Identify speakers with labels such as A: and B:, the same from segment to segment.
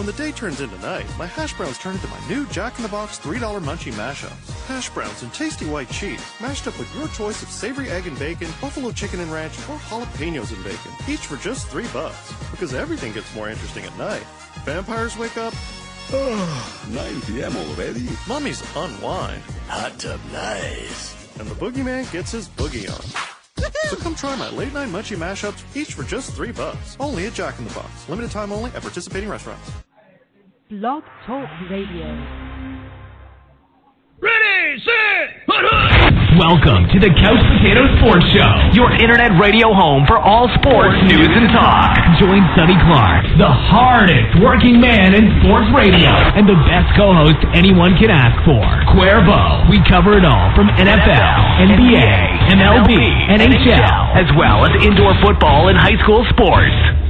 A: When the day turns into night, my hash browns turn into my new Jack in the Box $3 munchie mashups. Hash browns and tasty white cheese, mashed up with your choice of savory egg and bacon, buffalo chicken and ranch, or jalapenos and bacon, each for just three bucks. Because everything gets more interesting at night. Vampires wake up,
B: Oh, 9 p.m. already?
A: mummies unwind,
B: Hot tub nice.
A: and the boogeyman gets his boogie on. So come try my late night munchie mashups, each for just three bucks. Only at Jack in the Box. Limited time only at participating restaurants.
C: Blog Talk Radio.
D: Ready, set, put
E: Welcome to the Couch Potato Sports Show, your internet radio home for all sports news and talk. Join Sonny Clark, the hardest working man in sports radio, and the best co-host anyone can ask for, Cuervo. We cover it all from NFL, NBA, MLB, NHL, as well as indoor football and high school sports.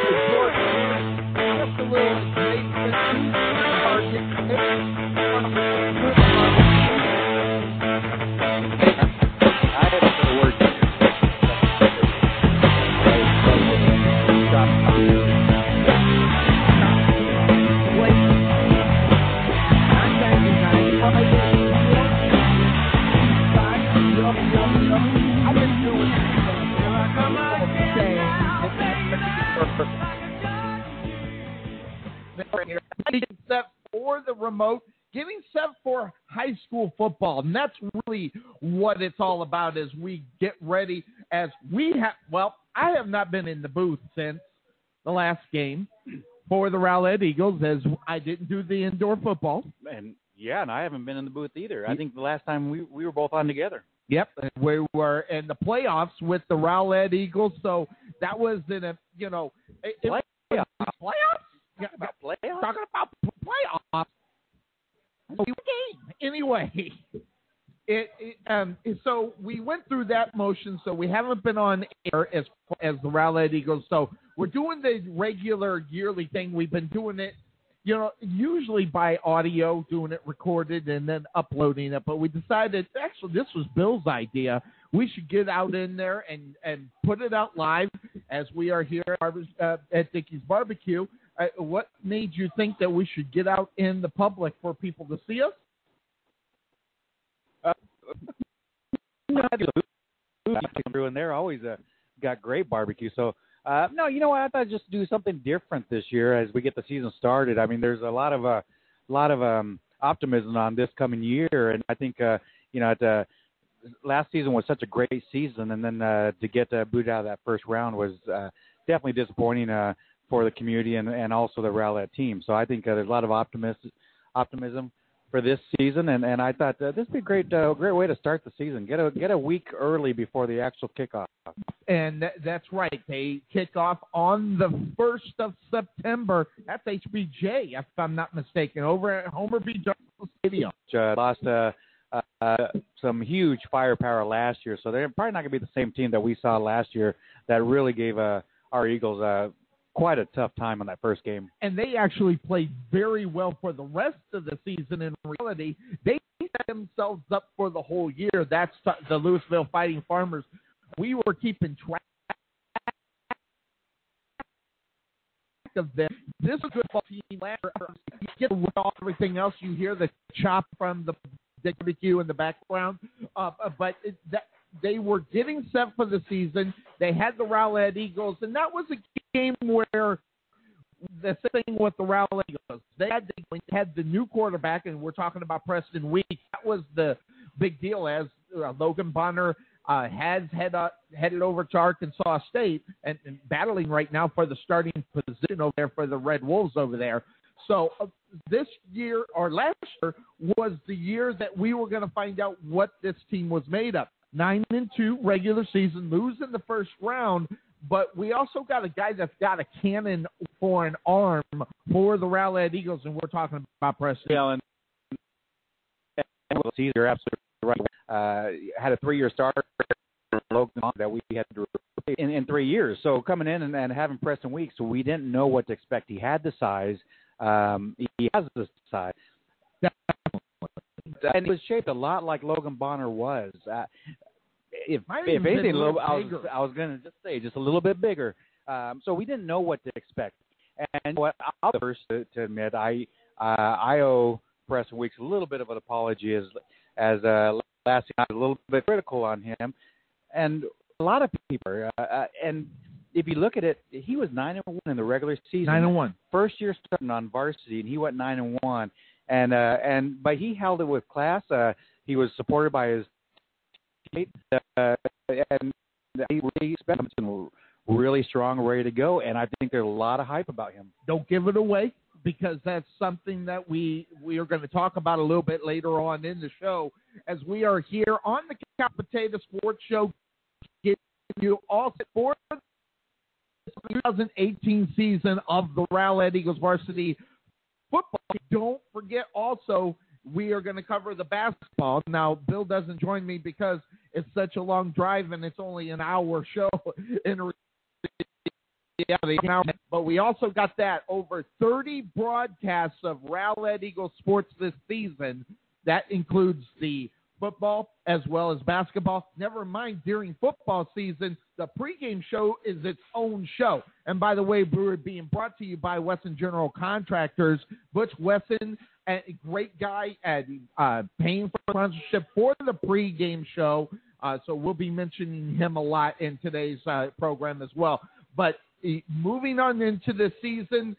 F: Highway Set for the remote, getting set for high school football, and that's really what it's all about. As we get ready, as we have, well, I have not been in the booth since the last game for the Rowlett Eagles, as I didn't do the indoor football.
G: And yeah, and I haven't been in the booth either. I think the last time we we were both on together.
F: Yep, we were in the playoffs with the Rowlett Eagles, so that was in a you know it, it was playoffs. Yeah,
G: About playoffs?
F: talking about playoffs. Game anyway. It, it um so we went through that motion. So we haven't been on air as as the Rowlett Eagles. So we're doing the regular yearly thing. We've been doing it, you know, usually by audio, doing it recorded and then uploading it. But we decided actually this was Bill's idea. We should get out in there and and put it out live as we are here at, uh, at Dickey's Barbecue. Uh, what made you think that we should get out in the public for people to see us?
G: Through and they're always uh, got great barbecue. So uh, no, you know what? I thought I'd just do something different this year as we get the season started. I mean, there's a lot of uh, lot of um, optimism on this coming year, and I think uh, you know at, uh, last season was such a great season, and then uh, to get uh, booted out of that first round was uh, definitely disappointing uh, for the community and, and also the Rowlett team. So I think uh, there's a lot of optimis- optimism for this season, and, and I thought uh, this would be a great uh, great way to start the season. Get a get a week early before the actual kickoff.
F: And that's right. They kick off on the 1st of September. That's HBJ, if I'm not mistaken, over at Homer B. Johnson Stadium.
G: uh, lost uh, uh, some huge firepower last year, so they're probably not going to be the same team that we saw last year. That really gave uh, our Eagles uh, quite a tough time on that first game.
F: And they actually played very well for the rest of the season. In reality, they set themselves up for the whole year. That's the Lewisville Fighting Farmers. We were keeping track of them. This is a good team. Last year. You get rid of everything else. You hear the chop from the barbecue in the background, uh, but it, that they were getting set for the season. They had the Rowlett Eagles, and that was a game where the thing with the Rowlett Eagles, they had the, had the new quarterback, and we're talking about Preston Week. That was the big deal as uh, Logan Bonner uh, has head headed over to Arkansas State and, and battling right now for the starting position over there for the Red Wolves over there. So uh, this year or last year was the year that we were going to find out what this team was made of. Nine and two regular season, lose in the first round, but we also got a guy that's got a cannon for an arm for the Rowlett Eagles, and we're talking about Preston.
G: Yeah, and, you're absolutely right. Uh, had a three-year start that we had to replace in, in three years. So coming in and, and having Preston Weeks, so we didn't know what to expect. He had the size. Um, he has the size. And he was shaped a lot like Logan Bonner was. Uh, if if anything,
F: a
G: little, I was. I was going to just say just a little bit bigger. Um, so we didn't know what to expect. And what I'll first to, to admit, I uh, I owe Preston Weeks a little bit of an apology as as uh, last year I was a little bit critical on him, and a lot of people. Uh, uh, and if you look at it, he was nine and one in the regular season.
F: Nine and one.
G: First year starting on varsity, and he went nine and one. And uh, and but he held it with class. Uh, he was supported by his teammate, uh, and he really spent him really strong, ready to go. And I think there's a lot of hype about him.
F: Don't give it away because that's something that we we are going to talk about a little bit later on in the show as we are here on the Couch Potato Sports Show, getting you all for the 2018 season of the Rowlett Eagles varsity football. Don't forget also we are going to cover the basketball. Now, Bill doesn't join me because it's such a long drive and it's only an hour show in reality. But we also got that over 30 broadcasts of Rowlett Eagle sports this season. That includes the football as well as basketball. Never mind during football season, the pregame show is its own show. And by the way, we're being brought to you by Wesson General Contractors. Butch Wesson, a great guy at uh, paying for sponsorship for the pregame show. Uh, so we'll be mentioning him a lot in today's uh, program as well. But moving on into the season,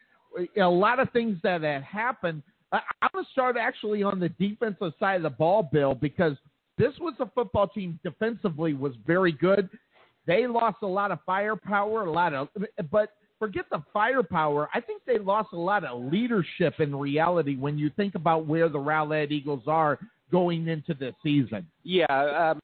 F: a lot of things that had happened. I- I'm going to start actually on the defensive side of the ball, Bill, because this was a football team defensively was very good. They lost a lot of firepower, a lot of, but forget the firepower. I think they lost a lot of leadership in reality when you think about where the Rowlett Eagles are going into this season.
G: Yeah,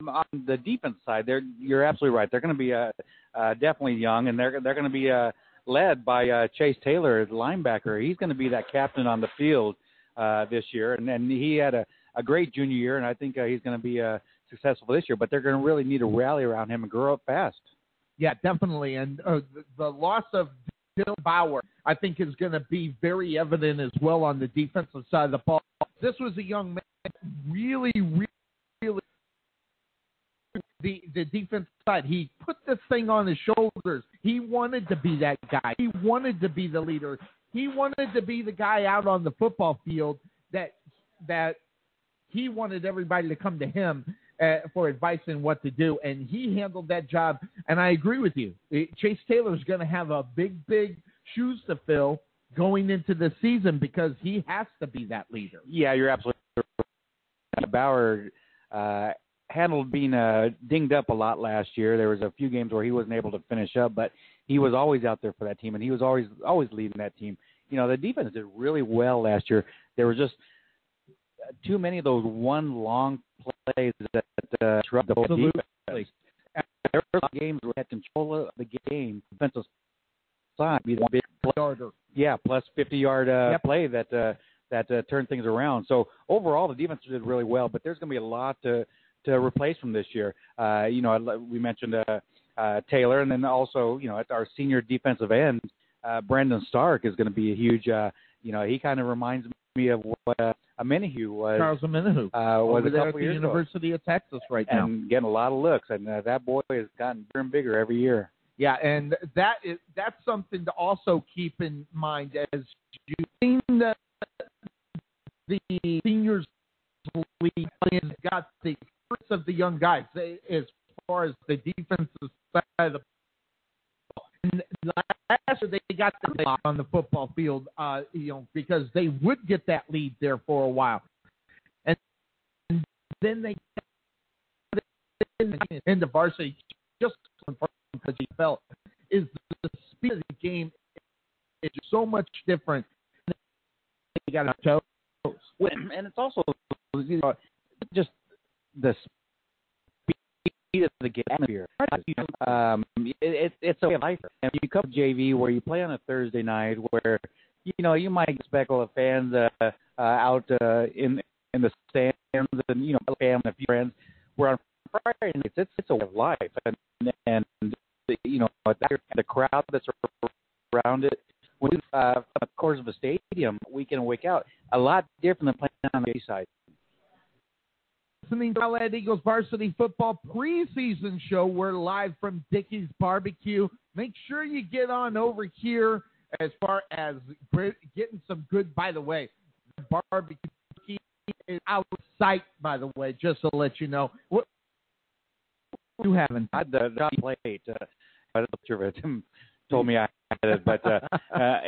G: um, on the defense side, they're you're absolutely right. They're going to be uh, uh, definitely young, and they're they're going to be uh, led by uh, Chase Taylor, the linebacker. He's going to be that captain on the field uh, this year, and and he had a, a great junior year, and I think uh, he's going to be uh, successful this year. But they're going to really need to rally around him and grow up fast.
F: Yeah, definitely. And uh, the, the loss of Bill Bauer, I think, is going to be very evident as well on the defensive side of the ball. This was a young man, really, really, really the the defense side. He put this thing on his shoulders. He wanted to be that guy. He wanted to be the leader. He wanted to be the guy out on the football field that that he wanted everybody to come to him uh, for advice and what to do, and he handled that job. And I agree with you. It- Chase Taylor is going to have a big, big shoes to fill going into the season because he has to be that leader.
G: Yeah, you're absolutely right. Bauer uh, handled being uh, dinged up a lot last year. There was a few games where he wasn't able to finish up, but he was always out there for that team, and he was always always leading that team. You know, the defense did really well last year. There was just too many of those one long plays that uh, disrupt the whole defense. There were games where they had control of the game, defensive side, be one big play
F: Starter.
G: yeah, plus 50 yard uh,
F: Yep.
G: play that uh, that uh, turned things around. So overall, the defense did really well, but there's going to be a lot to to replace from this year. Uh, you know, I- we mentioned uh, uh, Taylor, and then also you know at our senior defensive end, uh, Brandon Stark is going to be a huge. Uh, you know, he kind of reminds me of what uh, a was
F: Charles Omenihu.
G: uh, was
F: over
G: a
F: there at the
G: years ago,
F: University of Texas right now.
G: and getting a lot of looks, and uh, that boy has gotten bigger and bigger every year.
F: Yeah, and that is that's something to also keep in mind as you've seen the the seniors league got the experience of the young guys they, as far as the defensive side of the ball. And last year they got the lead on the football field, uh, you know, because they would get that lead there for a while, and then they in the varsity just because he felt is the speed of the game is so much different. You got to toes.
G: And it's also you know, just the speed of the game atmosphere. Um, it, it, it's a way of life. And you come to JV where you play on a Thursday night where you know you might expect all the fans uh, uh, out uh, in in the stands and you know family and a few friends. Where on Friday nights it's it's a way of life and and you know the crowd that's around it. When uh, from the course of a stadium, week in and week out, a lot different than playing on the side
F: listening to Rowlett Eagles Varsity Football preseason show. We're live from Dickey's Barbecue. Make sure you get on over here as far as getting some good, by the way, the barbecue is out of sight, by the way, just to let you know. What you haven't
G: had the job plate. Uh, I don't know if told me I had it, but uh, uh,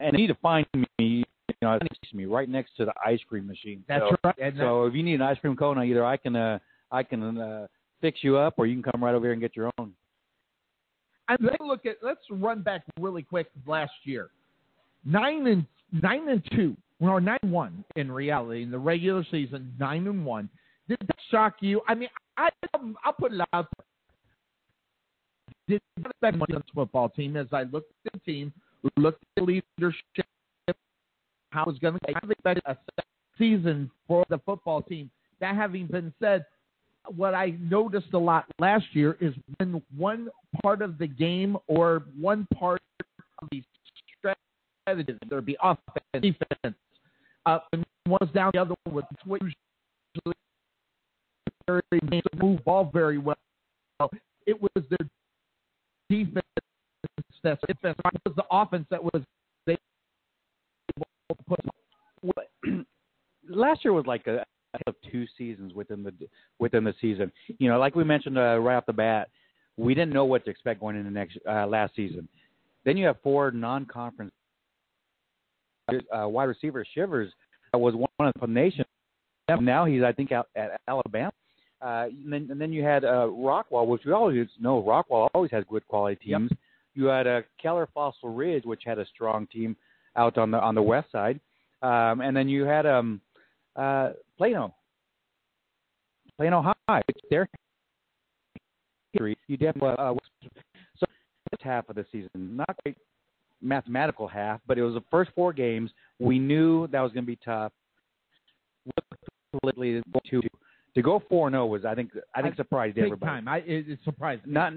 G: and you need to find me you know, next to me, right next to the ice cream machine.
F: That's
G: so,
F: right.
G: And so if you need an ice cream cone, either I can uh, I can uh, fix you up, or you can come right over here and get your own.
F: And let's look at let's run back really quick last year, nine and nine and two, or nine one in reality in the regular season, nine and one. Did that shock you? I mean, I I'll put it out. There. Did not expect much on this football team as I looked at the team, looked at the leadership, how it's going to expect a season for the football team. That having been said, what I noticed a lot last year is when one part of the game or one part of the strategy, there be offense, defense, uh, when one was down, the other one would usually move ball very well. It was their defense that defense it was the offense that was
G: last year was like a of two seasons within the within the season. You know, like we mentioned uh, right off the bat, we didn't know what to expect going into next uh, last season. Then you have four non-conference uh, wide receiver Shivers that was one of the nation. Now he's I think out at Alabama. Uh, and, then, and then you had uh, Rockwall, which we always know Rockwall always has good quality teams. Yep. You had uh, Keller Fossil Ridge, which had a strong team out on the on the west side. Um, and then you had um, uh, Plano, Plano High, which their history you definitely uh, so first half of the season, not quite mathematical half, but it was the first four games. We knew that was going to be tough. To to go four zero oh was I think I think surprised
F: Big
G: everybody.
F: Time. I, it, it surprised
G: not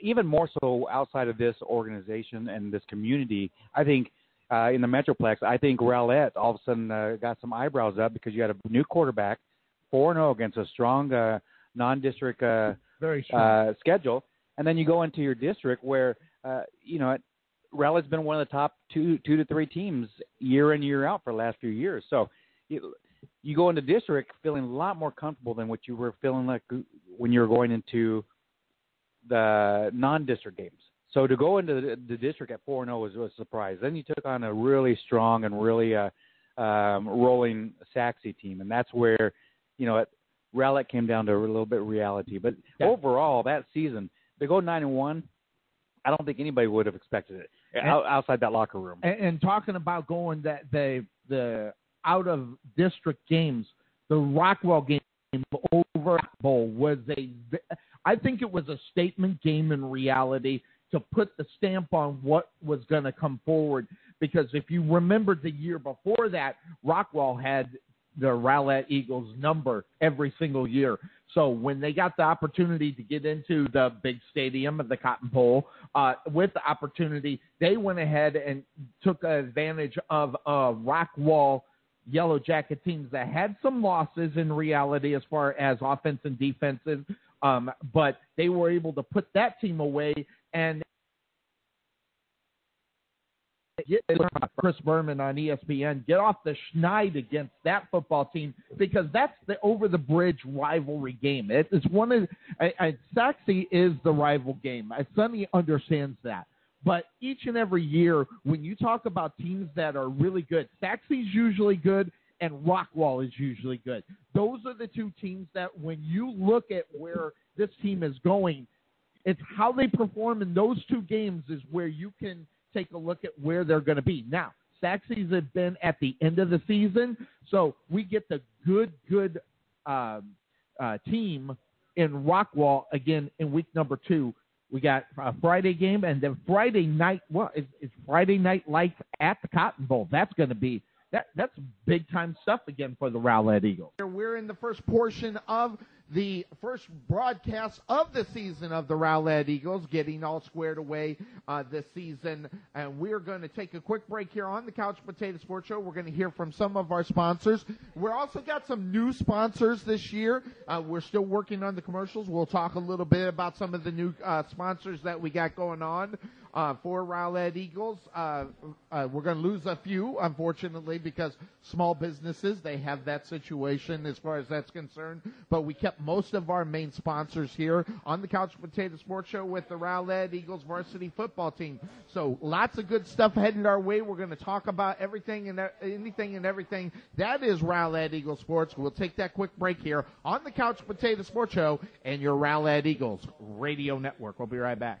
G: even more so outside of this organization and this community. I think uh, in the Metroplex, I think Rowlett all of a sudden uh, got some eyebrows up because you had a new quarterback, 4 0 against a strong uh, non district uh,
F: Very strong.
G: uh, schedule. And then you go into your district where, uh, you know, Rowlett's been one of the top two, two to three teams year in, year out for the last few years. So you, you go into district feeling a lot more comfortable than what you were feeling like when you were going into the non district games. So to go into the, the district at four and zero oh was, was a surprise. Then you took on a really strong and really uh, um, rolling Sachse team, and that's where you know Rowlett came down to a little bit of reality. But yeah. overall, that season they go nine and one. I don't think anybody would have expected it and, outside that locker room.
F: And, and talking about going that the the out of district games, the Rockwall game over Bowl was a. I think it was a statement game in reality to put the stamp on what was going to come forward. Because if you remember the year before that, Rockwall had the Rowlett Eagles number every single year. So when they got the opportunity to get into the big stadium of the Cotton Bowl, uh, with the opportunity, they went ahead and took advantage of uh, Rockwall Yellow Jacket teams that had some losses in reality as far as offense and defensive, um, but they were able to put that team away and get Chris Berman on ESPN. Get off the schneid against that football team because that's the over the bridge rivalry game. It is one of I, I, is the rival game. Sonny understands that. But each and every year, when you talk about teams that are really good, Sachse's usually good and Rockwall is usually good. Those are the two teams that when you look at where this team is going, it's how they perform in those two games is where you can take a look at where they're going to be. Now, Sachse's have been at the end of the season, so we get the good, good um, uh, team in Rockwall again in week number two. We got a Friday game and then Friday night. What is, is Friday night life at the Cotton Bowl? That's going to be that. That's big time stuff again for the Rowlett Eagles. We're in the first portion of the first broadcast of the season of the Rowlett Eagles, getting all squared away uh, this season. And we're going to take a quick break here on the Couch Potato Sports Show. We're going to hear from some of our sponsors. We're also got some new sponsors this year. Uh, we're still working on the commercials. We'll talk a little bit about some of the new uh, sponsors that we got going on uh, for Rowlett Eagles. Uh, uh, we're going to lose a few, unfortunately, because small businesses they have that situation as far as that's concerned. But we kept most of our main sponsors here on the Couch Potato Sports Show with the Rowlett Eagles varsity football team. So lots of good stuff headed our way. We're going to talk about everything and anything and everything that is Rowlett Eagles sports. We'll take that quick break here on the Couch Potato Sports Show and your Rowlett Eagles radio network. We'll be right back.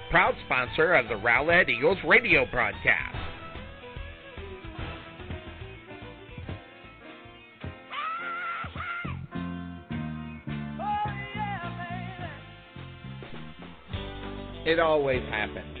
H: proud sponsor of the Rowlett Eagles radio broadcast. It always happens.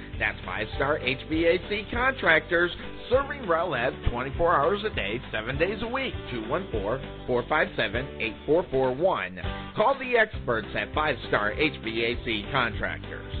H: That's 5 Star HVAC contractors serving Rowlett 24 hours a day, 7 days a week. 214-457-8441. Call the experts at 5 Star HVAC Contractors.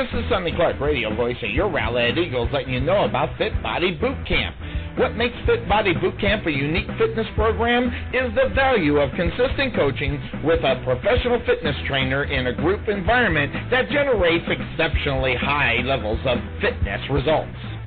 H: This is Sonny Clark, radio voice of your Rowlett Eagles, letting you know about Fit Body Boot Camp. What makes Fit Body Boot Camp a unique fitness program is the value of consistent coaching with a professional fitness trainer in a group environment that generates exceptionally high levels of fitness results.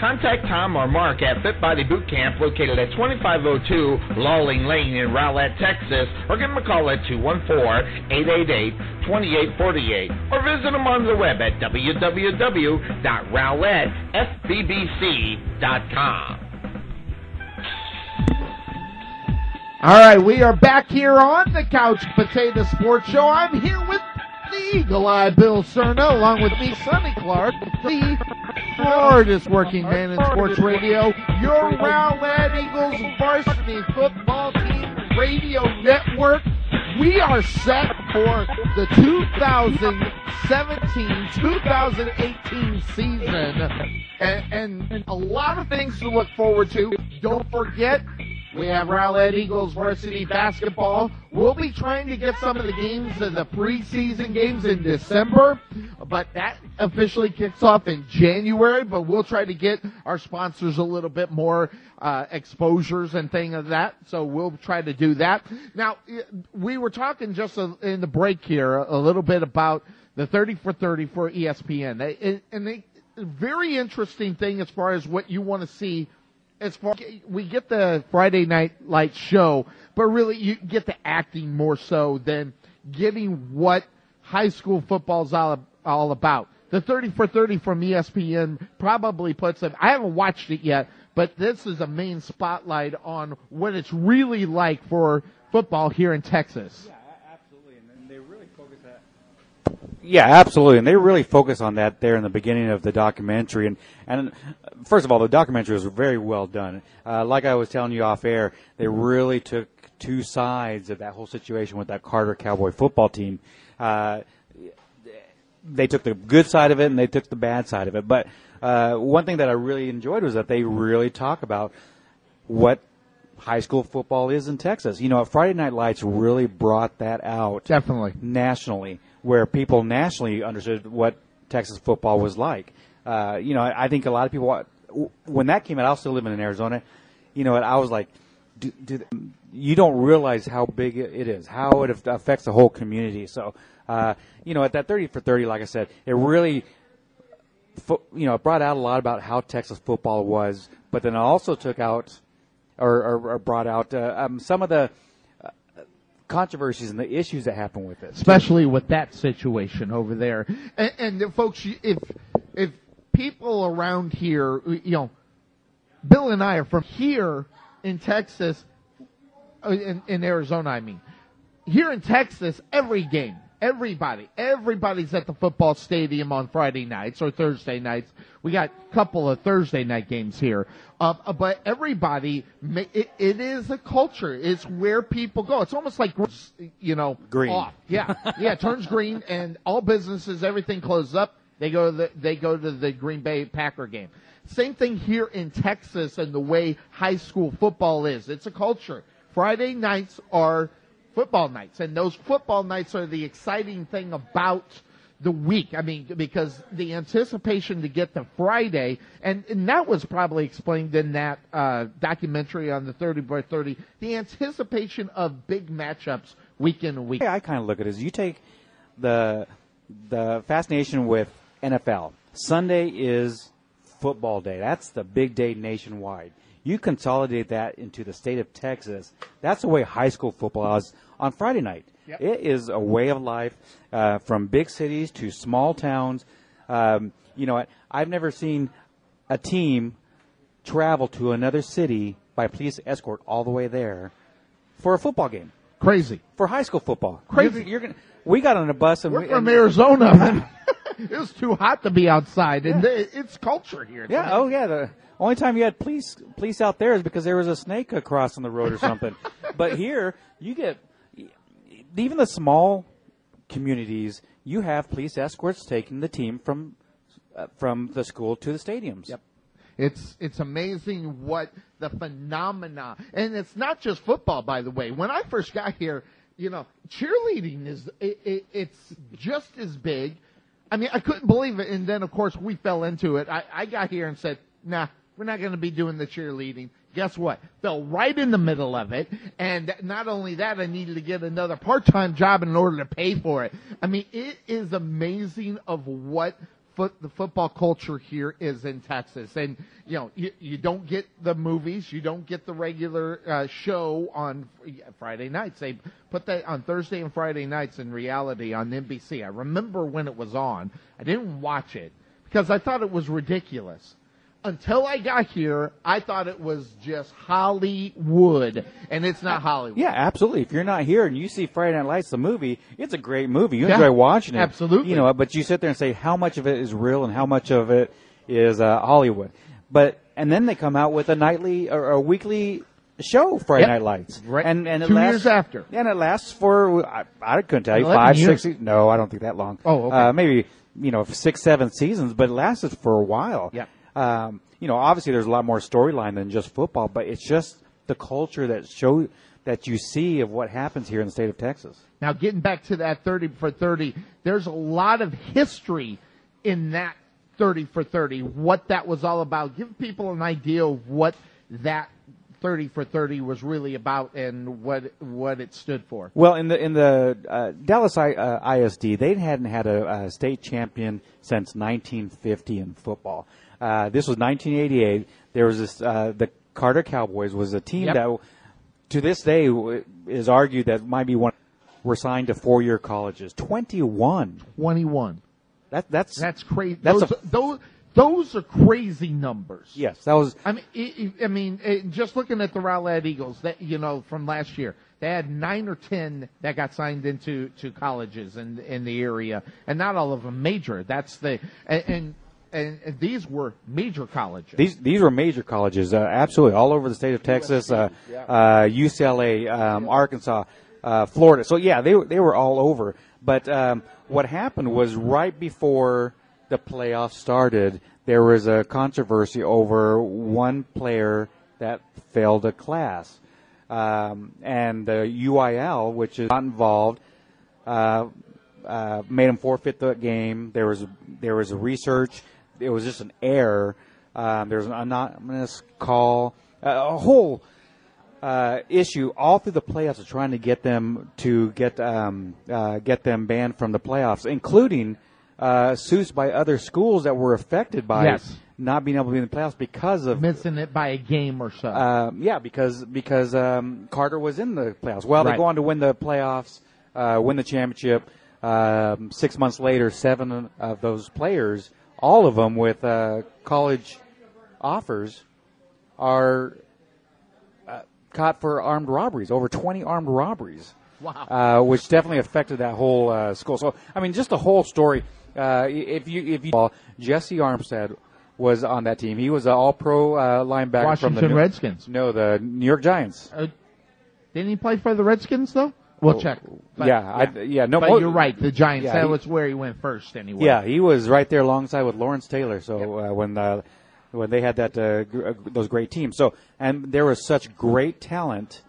H: Contact Tom or Mark at Fit Body Boot Camp located at 2502 Lawling Lane in Rowlett, Texas, or give them a call at 214-888-2848 or visit them on the web at www.rowlettfbbc.com.
F: All right, we are back here on the Couch Potato Sports Show. I'm here with the Eagle Eye Bill Serna, along with me, Sonny Clark, the hardest working man in sports radio, your Rowlett Eagles varsity football team radio network. We are set for the 2017-2018 season, and, and a lot of things to look forward to. Don't forget, we have Rowlett Eagles varsity basketball. We'll be trying to get some of the games of the preseason games in December, but that officially kicks off in January. But we'll try to get our sponsors a little bit more uh, exposures and thing of that. So we'll try to do that. Now we were talking just in the break here a, a little bit about the 30 for 30 for ESPN, and they, very interesting thing as far as what you want to see as far we get the Friday night light show, but really you get the acting more so than getting what high school football's all all about. The 30 for 30 from ESPN probably puts it. I haven't watched it yet, but this is a main spotlight on what it's really like for football here in Texas.
G: Yeah, absolutely, and they really focus that. Yeah, absolutely, and they really focus on that there in the beginning of the documentary. And and first of all, the documentary was very well done. Uh, like I was telling you off air, they really took two sides of that whole situation with that Carter Cowboy football team. Uh, they took the good side of it and they took the bad side of it. But uh, one thing that I really enjoyed was that they really talk about what high school football is in Texas. You know, Friday Night Lights really brought that out
F: Definitely.
G: nationally, where people nationally understood what Texas football was like. Uh, you know, I, I think a lot of people when that came out. I was still living in Arizona. You know, I was like, do, do, you don't realize how big it is, how it affects the whole community. So, uh, you know, at that 30 for 30, like I said, it really, you know, it brought out a lot about how Texas football was, but then it also took out, or, or, or brought out uh, um, some of the uh, controversies and the issues that happen with it.
F: especially with that situation over there. And, and folks, if if people around here, you know, Bill and I are from here in Texas, uh, in, in Arizona. I mean, here in Texas, every game, everybody, everybody's at the football stadium on Friday nights or Thursday nights. We got a couple of Thursday night games here, uh, uh, but everybody, it, it is a culture. It's where people go. It's almost like you know,
G: Green.
F: off. Yeah, yeah, it turns green, and all businesses, everything closes up. They go to the, they go to the Green Bay Packer game. Same thing here in Texas and the way high school football is. It's a culture. Friday nights are football nights, and those football nights are the exciting thing about the week. I mean, because the anticipation to get to Friday, and, and that was probably explained in that uh, documentary on the 30 by 30, the anticipation of big matchups week in and week
G: way I kind of look at it is you take the the fascination with NFL. Sunday is football day. That's the big day nationwide. You consolidate that into the state of Texas. That's the way high school football is on Friday night.
F: Yep.
G: It is a way of life uh, from big cities to small towns. Um, you know, what? I've never seen a team travel to another city by police escort all the way there for a football game
F: Crazy.
G: for high school football.
F: Crazy.
G: You're, you're gonna. We got on a bus and
F: We're
G: we,
F: from
G: and-
F: Arizona. it was too hot to be outside, and it- it's culture here.
G: Yeah. Oh, yeah. The only time you had police police out there is because there was a snake crossing the road or something. but here, you get even the small communities. You have police escorts taking the team from uh, from the school to the stadiums.
F: Yep. It's it's amazing what the phenomena, and it's not just football, by the way. When I first got here, you know, cheerleading is it, it, it's just as big. I mean, I couldn't believe it, and then of course we fell into it. I, I got here and said, "Nah, we're not going to be doing the cheerleading." Guess what? Fell right in the middle of it, and not only that, I needed to get another part-time job in order to pay for it. I mean, it is amazing of what foot the football culture here is in Texas, and you know you, you don't get the movies, you don't get the regular uh, show on Friday nights. They put that on Thursday and Friday nights in reality on NBC. I remember when it was on. I didn't watch it because I thought it was ridiculous. Until I got here, I thought it was just Hollywood, and it's not Hollywood.
G: Yeah, absolutely. If you're not here and you see Friday Night Lights, the movie, it's a great movie. You
F: Yeah,
G: enjoy watching it.
F: absolutely.
G: You know, but you sit there and say how much of it is real and how much of it is uh, Hollywood. But and then they come out with a nightly or a weekly show, Friday
F: Yep.
G: Night Lights,
F: Right.
G: and and it
F: Two
G: lasts,
F: years after.
G: and it lasts for I, I couldn't tell you five,
F: years.
G: six. No, I don't think that long.
F: Oh, okay.
G: uh, maybe you know six, seven seasons, but it lasted for a while.
F: Yeah.
G: Um, you know, obviously there's a lot more storyline than just football, but it's just the culture that show that you see of what happens here in the state of Texas.
F: Now, getting back to that 30 for 30, there's a lot of history in that 30 for 30, what that was all about. Give people an idea of what that 30 for 30 was really about and what what it stood for.
G: Well, in the in the uh, Dallas I, uh, ISD, they hadn't had a, a state champion since 1950 in football. Uh, this was 1988. There was this uh, the Carter Cowboys was a team
F: Yep.
G: that, to this day, is argued that might be one. Were signed to four-year colleges. 21.
F: 21.
G: That that's
F: That's crazy.
G: That's
F: those,
G: a-
F: those those are crazy numbers.
G: yes. That was
F: I mean, i I I mean, eh, just looking at the Rowlett Eagles, that you know from last year, they had nine or ten that got signed into to colleges in in the area, and not all of them major. That's the and and, and, and these were major colleges.
G: These these were major colleges, uh, absolutely all over the state of Texas, uh, uh, UCLA, um, Arkansas, uh, Florida. So yeah, they were- they were all over. But um, what happened was right before the playoffs started, there was a controversy over one player that failed a class, um, and the UIL, which is not involved, uh, uh, made him forfeit the game. There was there was a research. It was just an error. Um, there was an anonymous call. Uh, a whole uh, issue all through the playoffs of trying to get them to get um, uh, get them banned from the playoffs, including uh, suits by other schools that were affected by
F: Yes.
G: not being able to be in the playoffs because of
F: missing it by a game or so.
G: um, yeah, because because um, Carter was in the playoffs. Well, they
F: Right.
G: go on to win the playoffs, uh, win the championship. Um, six months later, seven of those players, all of them with uh, college offers, are uh, caught for armed robberies. Over twenty armed robberies.
F: Wow.
G: Uh, which definitely affected that whole uh, school. So, I mean, just the whole story. Uh, if you if you Jessie Armstead was on that team. He was an All-Pro uh, linebacker from the
F: Washington
G: New-
F: Redskins.
G: No, the New York Giants.
F: Uh, didn't he play for the Redskins though? We'll check. But-
G: yeah, I, yeah, no.
F: but
G: mo-
F: you're right. The Giants.
G: Yeah,
F: that
G: he-
F: was where he went first, anyway.
G: Yeah, he was right there alongside with Lawrence Taylor. So uh, when uh, when they had that uh, gr- uh, those great teams, so and there was such great talent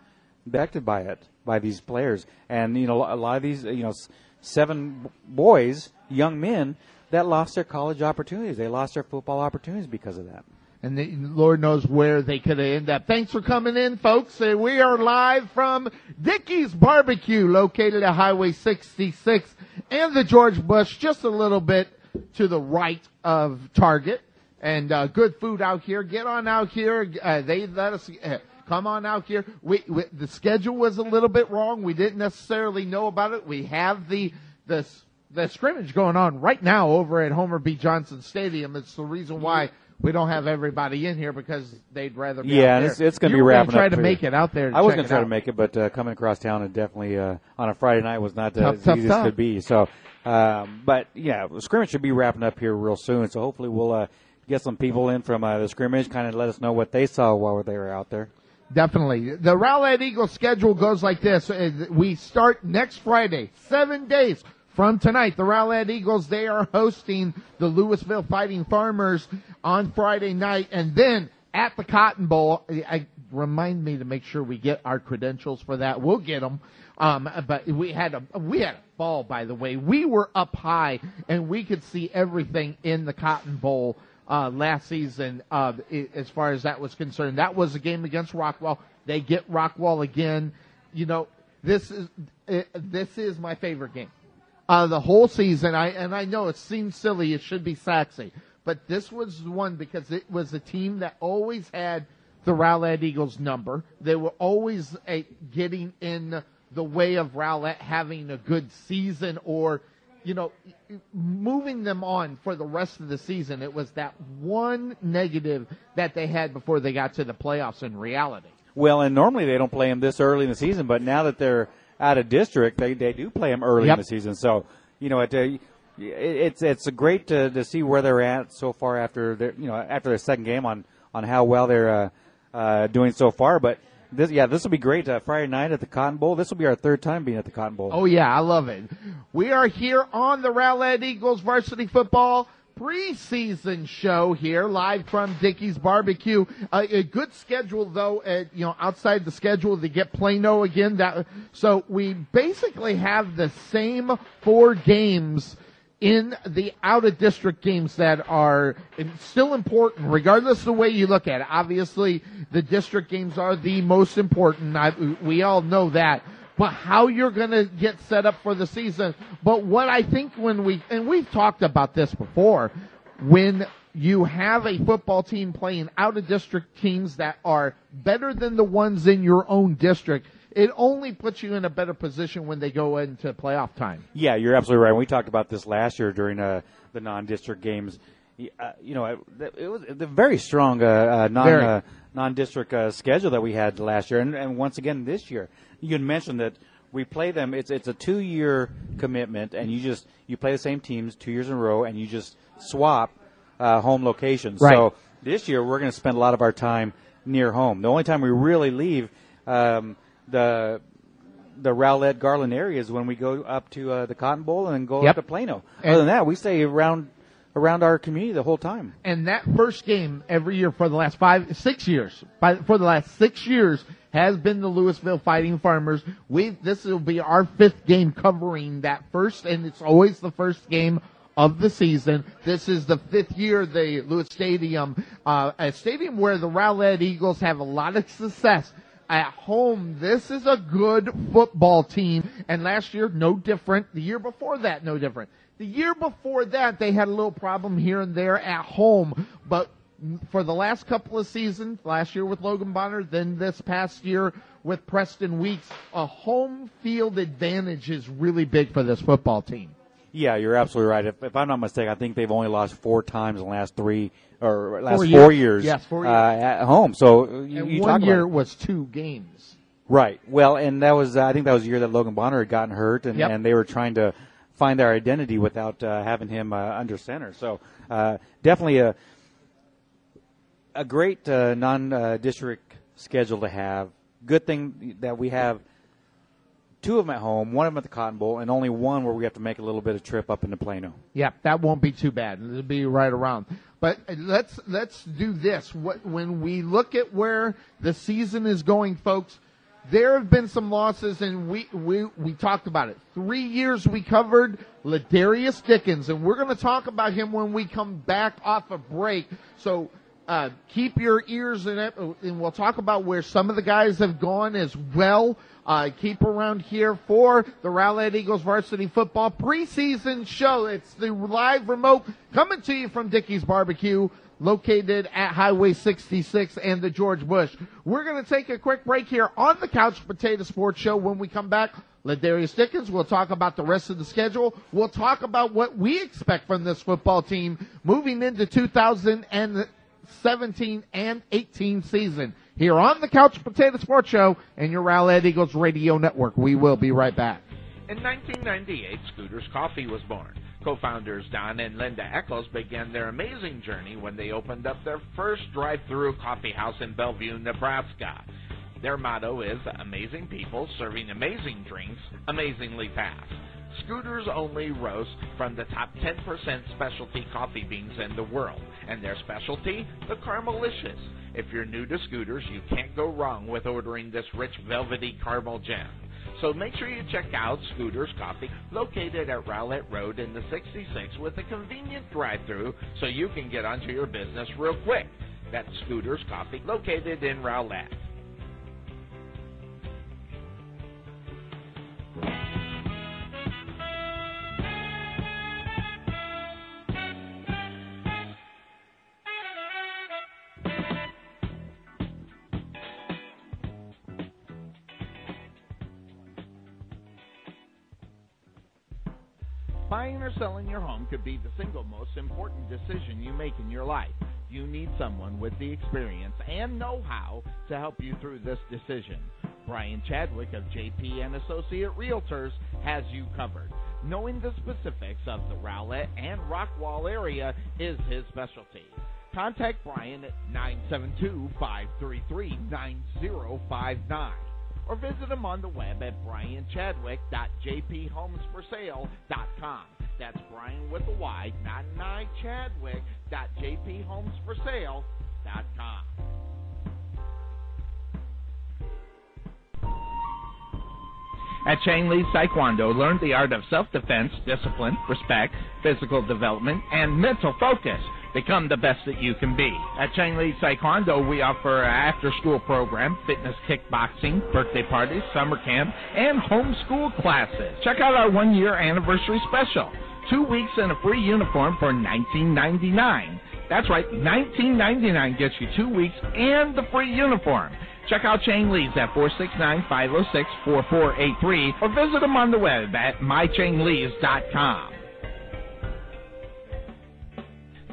G: affected by it by these players, and you know a lot of these you know seven boys, young men that lost their college opportunities. They lost their football opportunities because of that.
F: And the, Lord knows where they could ended up. Thanks for coming in, folks. Uh, we are live from Dickey's Barbecue, located at Highway 66 and the George Bush, just a little bit to the right of Target. And uh, good food out here. Get on out here. Uh, they let us uh, come on out here. We, we the schedule was a little bit wrong. We didn't necessarily know about it. We have the the the scrimmage going on right now over at Homer B. Johnson Stadium. It's the reason why we don't have everybody in here because they'd rather be
G: Yeah,
F: out
G: and
F: there.
G: it's, it's going to
F: You
G: be
F: were gonna
G: wrapping
F: try
G: up.
F: to
G: pretty-
F: make it out there.
G: I was going to try to make it, but uh, coming across town and definitely uh, on a Friday night was not uh,
F: Tough,
G: as
F: tough,
G: easy
F: tough.
G: as could be. So, um, but yeah, scrimmage should be wrapping up here real soon. So hopefully we'll uh, get some people in from uh, the scrimmage, kind of let us know what they saw while they were out there.
F: Definitely. The Rowlett Eagles schedule goes like this. Uh, We start next Friday, seven days from tonight. The Rowlett Eagles, they are hosting the Lewisville Fighting Farmers on Friday night. And then at the Cotton Bowl, I, remind me to make sure we get our credentials for that. We'll get them. Um, but we had a, we had a ball, by the way. We were up high and we could see everything in the Cotton Bowl uh, last season uh, as far as that was concerned. That was a game against Rockwall. They get Rockwall again. You know, this is this is my favorite game. Uh, the whole season. I and I know it seems silly. It should be Sachse, but this was one because it was a team that always had the Rowlett Eagles number. They were always uh, getting in the way of Rowlett having a good season or, you know, moving them on for the rest of the season. It was that one negative that they had before they got to the playoffs in reality.
G: Well, and normally they don't play them this early in the season, but now that they're out of district, they they do play them early
F: Yep.
G: in the season. So you know, it, uh, it, it's it's great to to see where they're at so far after their you know after their second game on on how well they're uh, uh, doing so far. But this yeah, this will be great. Uh, Friday night at the Cotton Bowl. This will be our third time being at the Cotton Bowl.
F: Oh yeah, I love it. We are here on the Rowlett Eagles varsity football preseason show here, live from Dickey's Barbecue. Uh, a good schedule though, uh, you know, outside the schedule to get Plano again. That so we basically have the same four games in the out of district games that are still important, regardless of the way you look at it. Obviously, the district games are the most important. I, we all know that. But how you're going to get set up for the season. But what I think when we, and we've talked about this before, when you have a football team playing out of district teams that are better than the ones in your own district, it only puts you in a better position when they go into playoff time.
G: Yeah, you're absolutely right. We talked about this last year during uh, the non-district games. Uh, you know, it, was the very strong uh, uh, non
F: Very.
G: uh, non-district uh, schedule that we had last year, and, and once again this year. You had mentioned that we play them. It's it's a two-year commitment, and you just you play the same teams two years in a row, and you just swap uh, home locations.
F: Right.
G: So this year we're going to spend a lot of our time near home. The only time we really leave um, the the Rowlett Garland area is when we go up to uh, the Cotton Bowl and then go
F: Yep.
G: up to Plano.
F: And-
G: Other than that, we stay around around our community the whole time.
F: and that first game every year for the last five, six years, by, for the last six years has been the Lewisville Fighting Farmers. We, this will be our fifth game covering that first, and it's always the first game of the season. This is the fifth year the Lewis Stadium, uh, a stadium where the Rowlett Eagles have a lot of success at home, this is a good football team. And last year, no different. The year before that, no different. The year before that, they had a little problem here and there at home. But for the last couple of seasons, last year with Logan Bonner, then this past year with Preston Weeks, a home field advantage is really big for this football team.
G: Yeah, you're absolutely right. If, if I'm not mistaken, I think they've only lost four times in the last three or last
F: Four
G: four,
F: years.
G: years.
F: Yes, four
G: uh, at home. So uh, you,
F: And
G: you
F: one year was two games.
G: right. Well, and that was uh, I think that was the year that Logan Bonner had gotten hurt, and,
F: Yep.
G: and they were trying to find their identity without uh, having him uh, under center. So uh, definitely a a great uh, non-district schedule to have. Good thing that we have two of them at home, one of them at the Cotton Bowl, and only one where we have to make a little bit of trip up into Plano.
F: Yeah, that won't be too bad. It'll be right around. But uh, let's let's do this. What when we look at where the season is going, folks, there have been some losses, and we we we talked about it. Three years we covered Ladarius Dickens, and we're going to talk about him when we come back off a break. So. Uh, keep your ears in it, and we'll talk about where some of the guys have gone as well. Uh, keep around here for the Rowlett Eagles varsity football preseason show. It's the live remote coming to you from Dickey's Barbecue, located at Highway 66 and the George Bush. We're going to take a quick break here on the Couch Potato Sports Show. When we come back, Ladarius Dickens. We'll talk about the rest of the schedule. We'll talk about what we expect from this football team moving into 2017 and 18 season. Here on the Couch Potato Sports Show and your Rowlett Eagles Radio Network. We will be right back.
H: In 1998, Scooters Coffee was born. Co-founders Don and Linda Eccles began their amazing journey when they opened up their first drive-through coffee house in Bellevue, Nebraska. Their motto is amazing people serving amazing drinks amazingly fast. Scooters only roast from the top 10% specialty coffee beans in the world, and their specialty, the Caramelicious. If you're new to Scooters, you can't go wrong with ordering this rich velvety caramel gem. So make sure you check out Scooters Coffee, located at Rowlett Road in the 66 with a convenient drive-through so you can get onto your business real quick. That's Scooters Coffee, located in Rowlett.
F: Could be the single most important decision you make in your life. You need someone with the experience and know-how to help you through this decision. Brian Chadwick of JP and Associate Realtors has you covered. Knowing the specifics of the Rowlett and Rockwall area is his specialty. Contact Brian at 972-533-9059 or visit him on the web at brianchadwick.jphomesforsale.com. That's Brian with a Y, not an I, Chadwick.jphomesforsale.com. At Chang Lee Taekwondo, learn the art of self-defense, discipline, respect, physical development, and mental focus. Become the best that you can be. At Chang Lee Taekwondo, we offer an after-school program, fitness kickboxing, birthday parties, summer camp, and homeschool classes. Check out our one-year anniversary special. Two weeks and a free uniform for $19.99. That's right, $19.99 gets you two weeks and the free uniform. Check out Chang Lee's at 469-506-4483 or visit them on the web at mychanglees.com.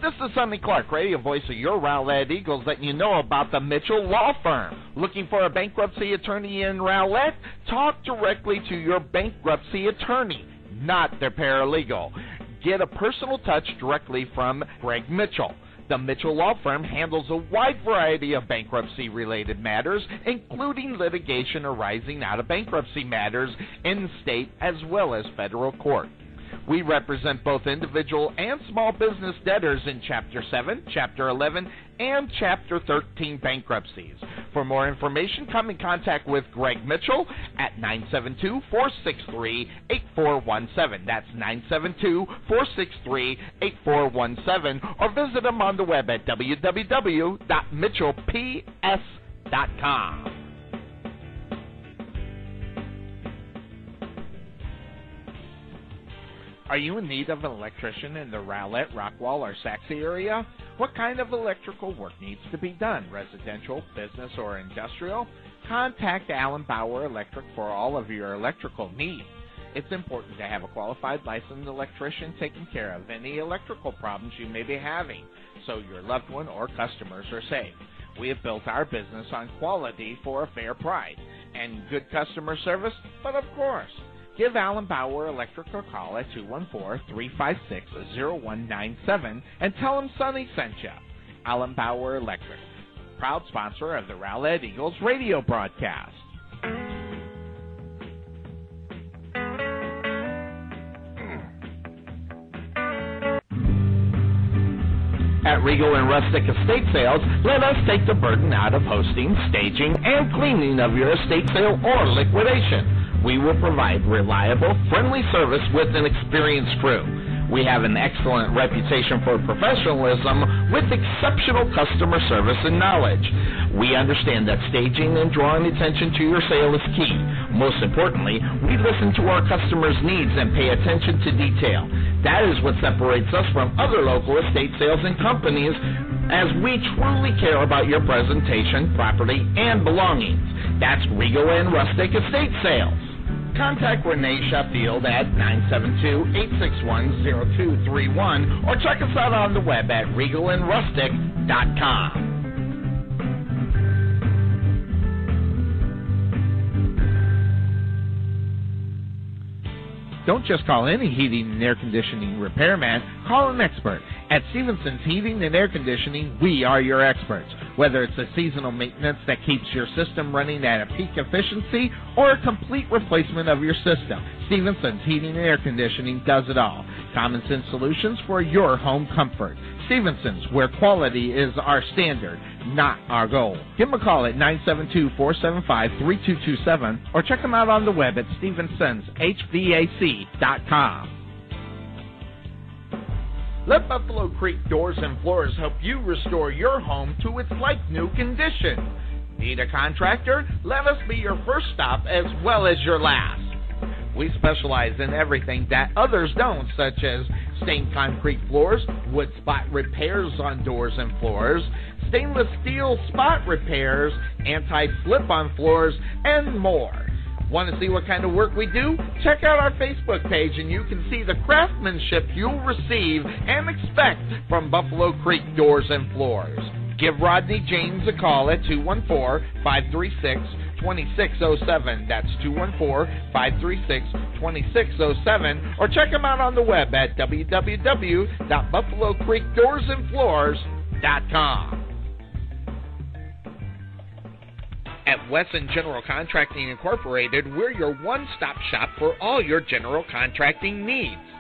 F: This is Sonny Clark, radio voice of your Rowlett Eagles, letting you know about the Mitchell Law Firm. Looking for a bankruptcy attorney in Rowlett? Talk directly to your bankruptcy attorney, not their paralegal. Get a personal touch directly from Greg Mitchell. The Mitchell Law Firm handles a wide variety of bankruptcy related matters, including litigation arising out of bankruptcy matters in state as well as federal court. We represent both individual and small business debtors in Chapter 7, Chapter 11, and Chapter 13 bankruptcies. For more information, come in contact with Greg Mitchell at 972-463-8417. That's 972-463-8417 or visit him on the web at www.mitchellps.com. Are you in need of an electrician in the Rowlett, Rockwall, or Sachse area? What kind of electrical work needs to be done? Residential, business, or industrial? Contact Allen Bauer Electric for all of your electrical needs. It's important to have a qualified licensed electrician taking care of any electrical problems you may be having so your loved one or customers are safe. We have built our business on quality for a fair price and good customer service, but of course, Give Allen Bauer Electric a call at 214-356-0197 and tell him Sonny sent you. Allen Bauer Electric, proud sponsor of the Rowlett Eagles radio broadcast. At Regal and Rustic Estate Sales, let us take the burden out of hosting, staging, and cleaning of your estate sale or liquidation. We will provide reliable, friendly service with an experienced crew. We have an excellent reputation for professionalism with exceptional customer service and knowledge. We understand that staging and drawing attention to your sale is key. Most importantly, we listen to our customers' needs and pay attention to detail. That is what separates us from other local estate sales and companies as we truly care about your presentation, property, and belongings. That's Regal and Rustic Estate Sales. Contact Renee Sheffield at 972-861-0231 or check us out on the web at regalandrustic.com. Don't just call any heating and air conditioning repairman, call an expert. At Stevenson's Heating and Air Conditioning, we are your experts. Whether it's a seasonal maintenance that keeps your system running at a peak efficiency or a complete replacement of your system, Stevenson's Heating and Air Conditioning does it all. Common sense solutions for your home comfort. Stevenson's, where quality is our standard, not our goal. Give them a call at 972-475-3227 or check them out on the web at stevensonshvac.com. Let Buffalo Creek Doors and Floors help you restore your home to its like new condition. Need a contractor? Let us be your first stop as well as your last. We specialize in everything that others don't, such as stained concrete floors, wood spot repairs on doors and floors, stainless steel spot repairs, anti slip on floors, and more.
H: Want to see what kind of work we do? Check out our Facebook page and you can see the craftsmanship you'll receive and expect from Buffalo Creek Doors and Floors. Give Rodney James a call at 214 536 2607. That's 214 536 2607. Or check him out on the web at www.buffalocreekdoorsandfloors.com. At Wesson General Contracting Incorporated, we're your one stop shop for all your general contracting needs.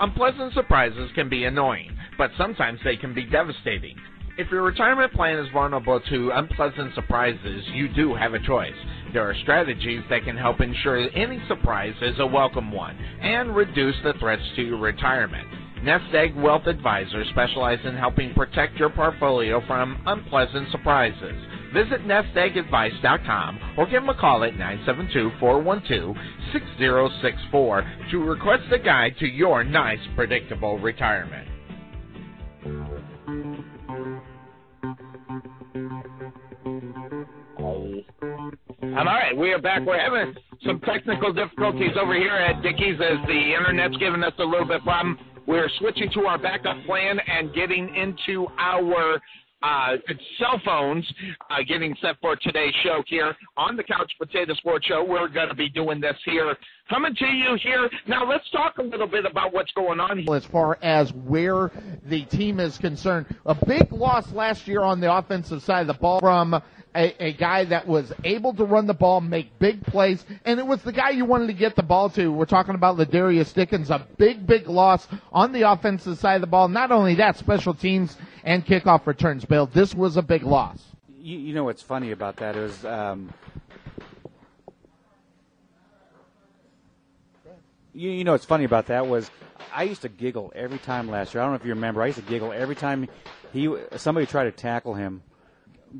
H: Unpleasant surprises can be annoying, but sometimes they can be devastating. If your retirement plan is vulnerable to unpleasant surprises, you do have a choice. There are strategies that can help ensure any surprise is a welcome one and reduce the threats to your retirement. Nest Egg Wealth Advisors specialize in helping protect your portfolio from unpleasant surprises. Visit nesteggadvice.com or give them a call at 972-412-6064 to request a guide to your nice, predictable retirement.
I: I'm all right. We are back. We're having some technical difficulties over here at Dickey's as the internet's giving us a little bit problem. We're switching to our backup plan and getting into our uh, cell phones, uh, getting set for today's show here on the Couch Potato Sports Show. We're going to be doing this here, coming to you here. Now, let's talk a little bit about what's going on here.
F: as far as where the team is concerned. A big loss last year on the offensive side of the ball from a, a guy that was able to run the ball, make big plays, and it was the guy you wanted to get the ball to. We're talking about Ladarius Dickens, a big, big loss on the offensive side of the ball. Not only that, special teams and kickoff returns, Bill. This was a big loss.
G: You, you know what's funny about that is um, you, you know what's funny about that was I used to giggle every time last year. I don't know if you remember. I used to giggle every time he somebody tried to tackle him.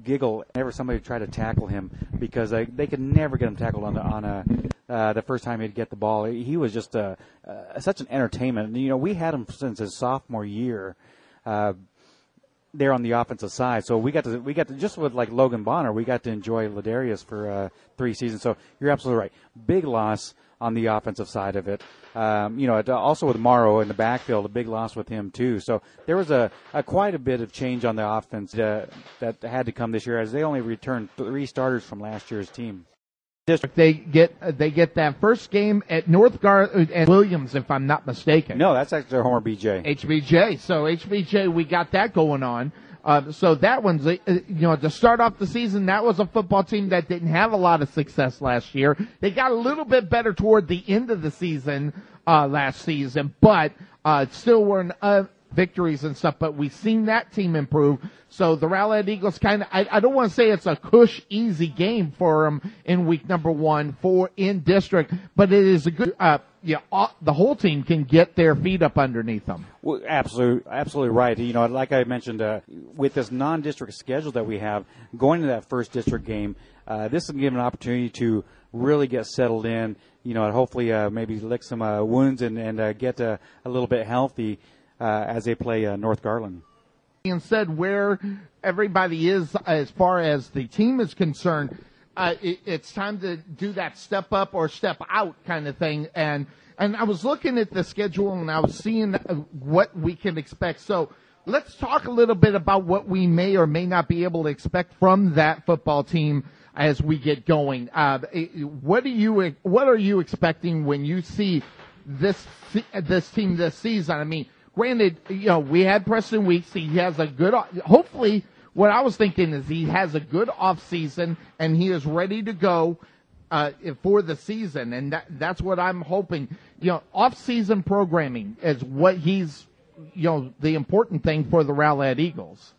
G: Giggle whenever somebody tried to tackle him because they they could never get him tackled on the on a uh, the first time he'd get the ball. He was just a, uh, such an entertainment. You know, we had him since his sophomore year. Uh, there on the offensive side. So we got to we got to just with like Logan Bonner, we got to enjoy Ladarius for uh, three seasons. So you're absolutely right. Big loss on the offensive side of it. Um, you know, also with Morrow in the backfield, a big loss with him too. So there was a, a quite a bit of change on the offense uh, that had to come this year, as they only returned three starters from last year's team.
F: District, they get they get that first game at North Gar and Williams, if I'm not mistaken.
G: No, that's actually Homer BJ.
F: HBJ. So HBJ, we got that going on. Uh, so that one's, uh, you know, to start off the season, that was a football team that didn't have a lot of success last year. They got a little bit better toward the end of the season, uh, last season, but, uh, still were uh, victories and stuff, but we've seen that team improve. So the Rowlett Eagles kind of, I, I don't want to say it's a cush easy game for them in week number one for in district, but it is a good, uh, yeah, all, the whole team can get their feet up underneath them.
G: Well, absolutely, absolutely right. You know, like I mentioned, uh, with this non-district schedule that we have, going to that first district game, uh, this will give an opportunity to really get settled in. You know, and hopefully uh, maybe lick some uh, wounds and and uh, get uh, a little bit healthy uh, as they play uh, North Garland.
F: Being said, where everybody is as far as the team is concerned, uh, it, it's time to do that step up or step out kind of thing. And and I was looking at the schedule and I was seeing uh, what we can expect. So let's talk a little bit about what we may or may not be able to expect from that football team as we get going. Uh, what do you what are you expecting when you see this this team this season? I mean granted, you know, we had Preston Weeks. He has a good, hopefully, what I was thinking is he has a good off season and he is ready to go uh, for the season, and that, that's what I'm hoping. You know, off season programming is what he's, you know, the important thing for the Rowlett Eagles.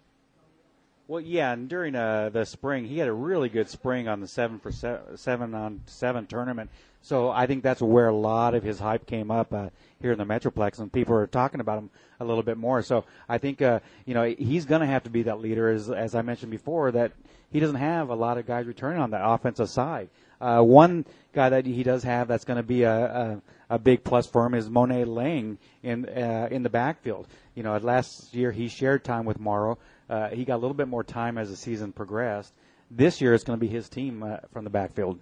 G: Well, yeah, and during uh, the spring, he had a really good spring on the seven for se- seven on seven tournament. So I think that's where a lot of his hype came up uh, here in the Metroplex, and people are talking about him a little bit more. So I think uh, you know he's going to have to be that leader, as as I mentioned before, that he doesn't have a lot of guys returning on the offensive side. Uh, one guy that he does have that's going to be a, a a big plus for him is Monet Lang in uh, in the backfield. You know, last year he shared time with Morrow. Uh, he got a little bit more time as the season progressed. This year it's going to be his team uh, from the backfield.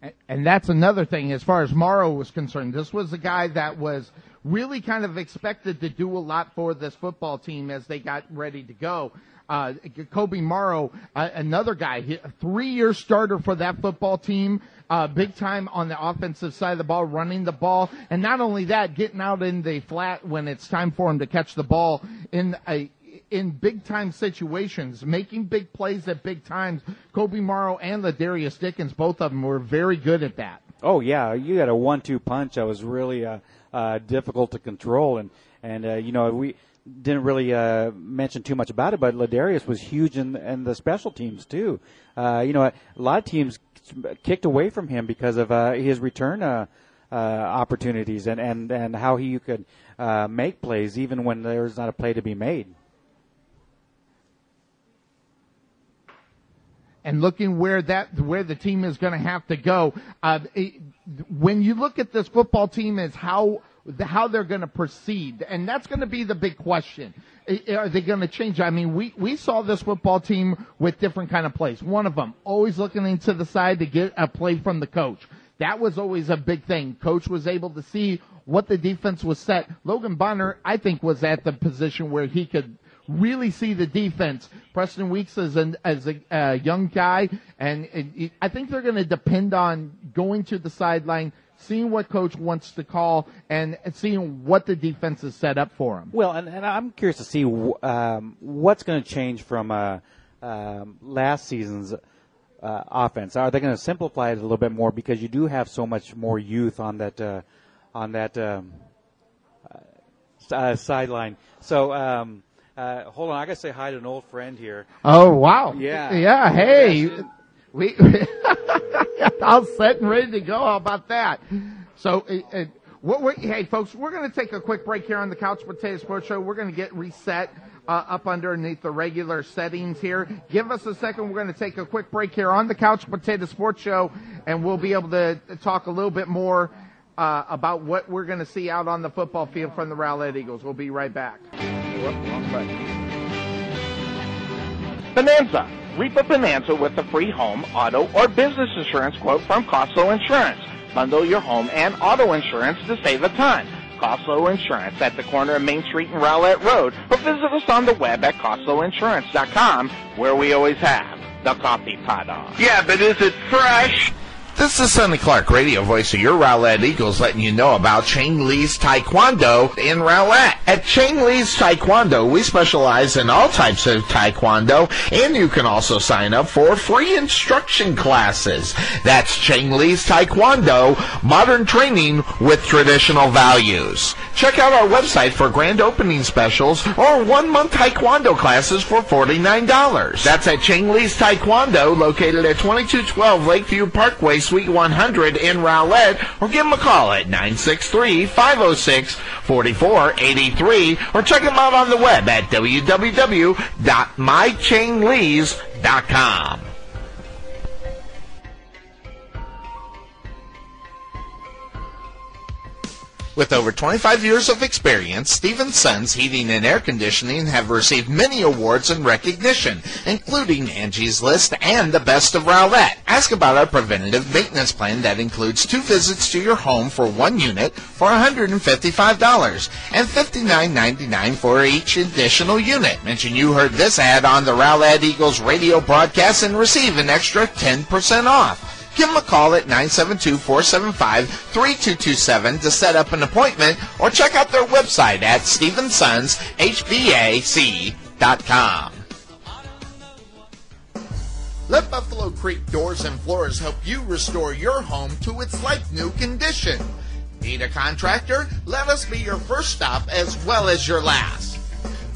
F: And, and that's another thing as far as Morrow was concerned. This was a guy that was really kind of expected to do a lot for this football team as they got ready to go. Uh, Kobe Morrow, uh, another guy, three-year starter for that football team, uh, big time on the offensive side of the ball, running the ball, and not only that, getting out in the flat when it's time for him to catch the ball in a in big time situations, making big plays at big times. Kobe Morrow and Ladarius Dickens, both of them were very good at that.
G: Oh yeah, you had a one-two punch that was really uh, uh, difficult to control, and and uh, you know we didn't really uh, mention too much about it, but Ladarius was huge in, in the special teams too. Uh, you know, a lot of teams kicked away from him because of uh, his return uh, uh, opportunities and, and, and how he could uh, make plays even when there's not a play to be made.
F: and looking where that where the team is going to have to go. Uh, it, when you look at this football team, is how how they're going to proceed, and that's going to be the big question. Are they going to change? I mean, we we saw this football team with different kind of plays. One of them always looking into the side to get a play from the coach. That was always a big thing. Coach was able to see what the defense was set. Logan Bonner, I think, was at the position where he could really see the defense. Preston Weeks is an, as a uh, young guy, and it, I think they're going to depend on going to the sideline, seeing what coach wants to call, and seeing what the defense is set up for him.
G: Well, and, and I'm curious to see um, what's going to change from uh, um, last season's. Uh, offense. Are they going to simplify it a little bit more because you do have so much more youth on that uh, on that um, uh, sideline? So um, uh, hold on, I gotta say hi to an old friend here.
F: Oh wow!
G: Yeah,
F: yeah. Hey, we all set and ready to go. How about that? So, uh, uh what hey folks, we're gonna take a quick break here on the Couch Potato Sports Show. We're gonna get reset. Uh, up underneath the regular settings here. Give us a second. We're going to take a quick break here on the Couch Potato Sports Show, and we'll be able to talk a little bit more uh, about what we're going to see out on the football field from the Rowlett Eagles. We'll be right back.
I: Bonanza. Reap a bonanza with a free home, auto, or business insurance quote from Costco Insurance. Bundle your home and auto insurance to save a ton. Costco Insurance at the corner of Main Street and Rowlett Road, or visit us on the web at CostcoInsurance.com, where we always have the coffee pot on.
J: Yeah, but is it fresh?
H: This is Sonny Clark, radio voice of your Rowlett Eagles, letting you know about Chang Lee's Taekwondo in Rowlett. At Chang Lee's Taekwondo, we specialize in all types of Taekwondo, and you can also sign up for free instruction classes. That's Chang Lee's Taekwondo, modern training with traditional values. Check out our website for grand opening specials or one-month Taekwondo classes for $49. That's at Chang Lee's Taekwondo, located at 2212 Lakeview Parkway, Suite 100 in Rowlett, or give them a call at 963-506-4483, or check them out on the web at www.mychanglees.com. With over 25 years of experience, Stevenson's Heating and Air Conditioning have received many awards and recognition, including Angie's List and the Best of Rowlett. Ask about our preventative maintenance plan that includes two visits to your home for one unit for $155 and $59.99 for each additional unit. Mention you heard this ad on the Rowlett Eagles radio broadcast and receive an extra 10% off. Give them a call at 972-475-3227 to set up an appointment or check out their website at stevensonshvac.com. Let Buffalo Creek Doors and Floors help you restore your home to its like-new condition.
F: Need a contractor? Let us be your first stop as well as your last.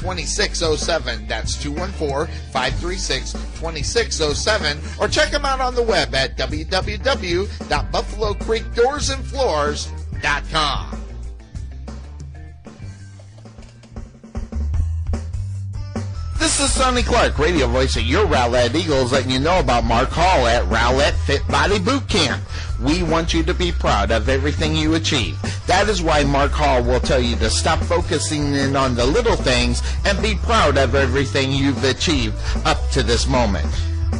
F: 214-536-2607. That's 214-536-2607. Or check him out on the web at www.buffalocreekdoorsandfloors.com. This is Sonny Clark, radio voice of your Rowlett Eagles, letting you know about Mark Hall at Rowlett Fit Body Boot Camp. We want you to be proud of everything you achieve. That is why Mark Hall will tell you to stop focusing in on the little things and be proud of everything you've achieved up to this moment.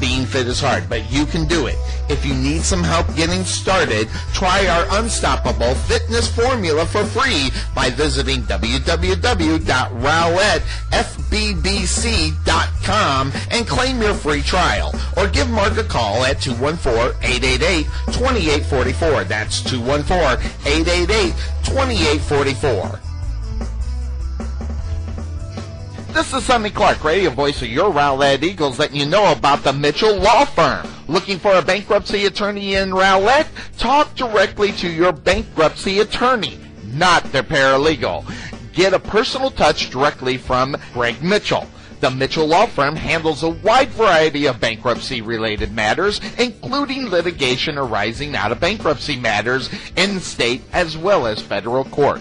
F: Being fit is hard, but you can do it. If you need some help getting started, try our unstoppable fitness formula for free by visiting www.rowlettfbbc.com and claim your free trial. Or give Mark a call at 214-888-2844. That's 214-888-2844. This is Sonny Clark, radio voice of your Rowlett Eagles, letting you know about the Mitchell Law Firm. Looking for a bankruptcy attorney in Rowlett? Talk directly to your bankruptcy attorney, not their paralegal. Get a personal touch directly from Greg Mitchell. The Mitchell Law Firm handles a wide variety of bankruptcy related matters, including litigation arising out of bankruptcy matters in state as well as federal court.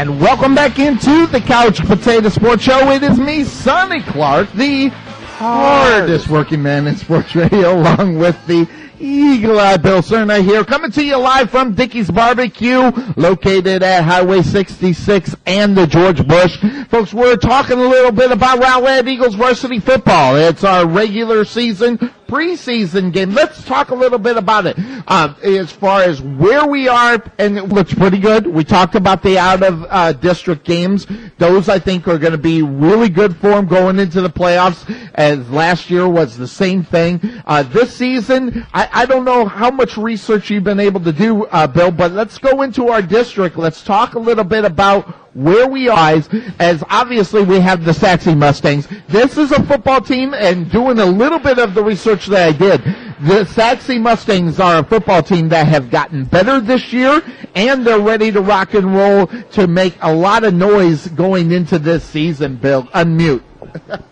K: And welcome back into the Couch Potato Sports Show. It is me, Sonny Clark, the hardest working man in sports radio, along with the Eagle Eye Bill Serna here, coming to you live from Dickey's Barbecue, located at Highway 66 and the George Bush. Folks, we're talking a little bit about Rowlett Eagles varsity football. It's our regular season preseason game. Let's talk a little bit about it. Uh, as far as where we are, and it looks pretty good. We talked about the out of uh, district games. Those I think are going to be really good for them going into the playoffs. As last year was the same thing. Uh, this season, I, I don't know how much research you've been able to do, uh, Bill, but let's go into our district. Let's talk a little bit about where we are as obviously we have the Sachse Mustangs. This is a football team and doing a little bit of the research that I did. The Sachse Mustangs are a football team that have gotten better this year and they're ready to rock and roll to make a lot of noise going into this season, Bill. Unmute.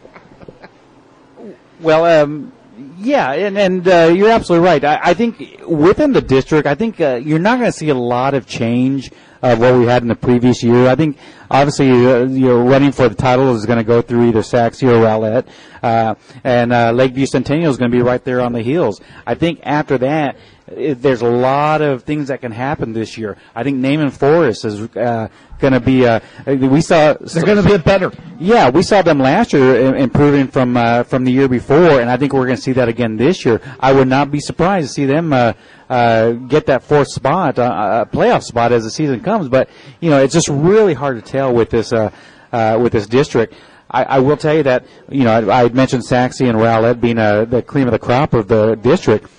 G: Well, um, yeah, and and uh, you're absolutely right. I, I think within the district, I think uh, you're not going to see a lot of change of what we had in the previous year. I think obviously uh, you're running for the title is going to go through either Sachse or Rowlett, uh, and uh, Lakeview Centennial is going to be right there on the heels. I think after that, it, there's a lot of things that can happen this year. I think Naaman Forest is uh, going to be. Uh, we saw
K: they're going to be better.
G: Yeah, we saw them last year improving from uh, from the year before, and I think we're going to see that again this year. I would not be surprised to see them. Uh, uh, get that fourth spot, uh, a playoff spot as the season comes. But you know, it's just really hard to tell with this uh, uh, with this district. I, I will tell you that you know I, I mentioned Sachse and Rowlett being uh, the cream of the crop of the district.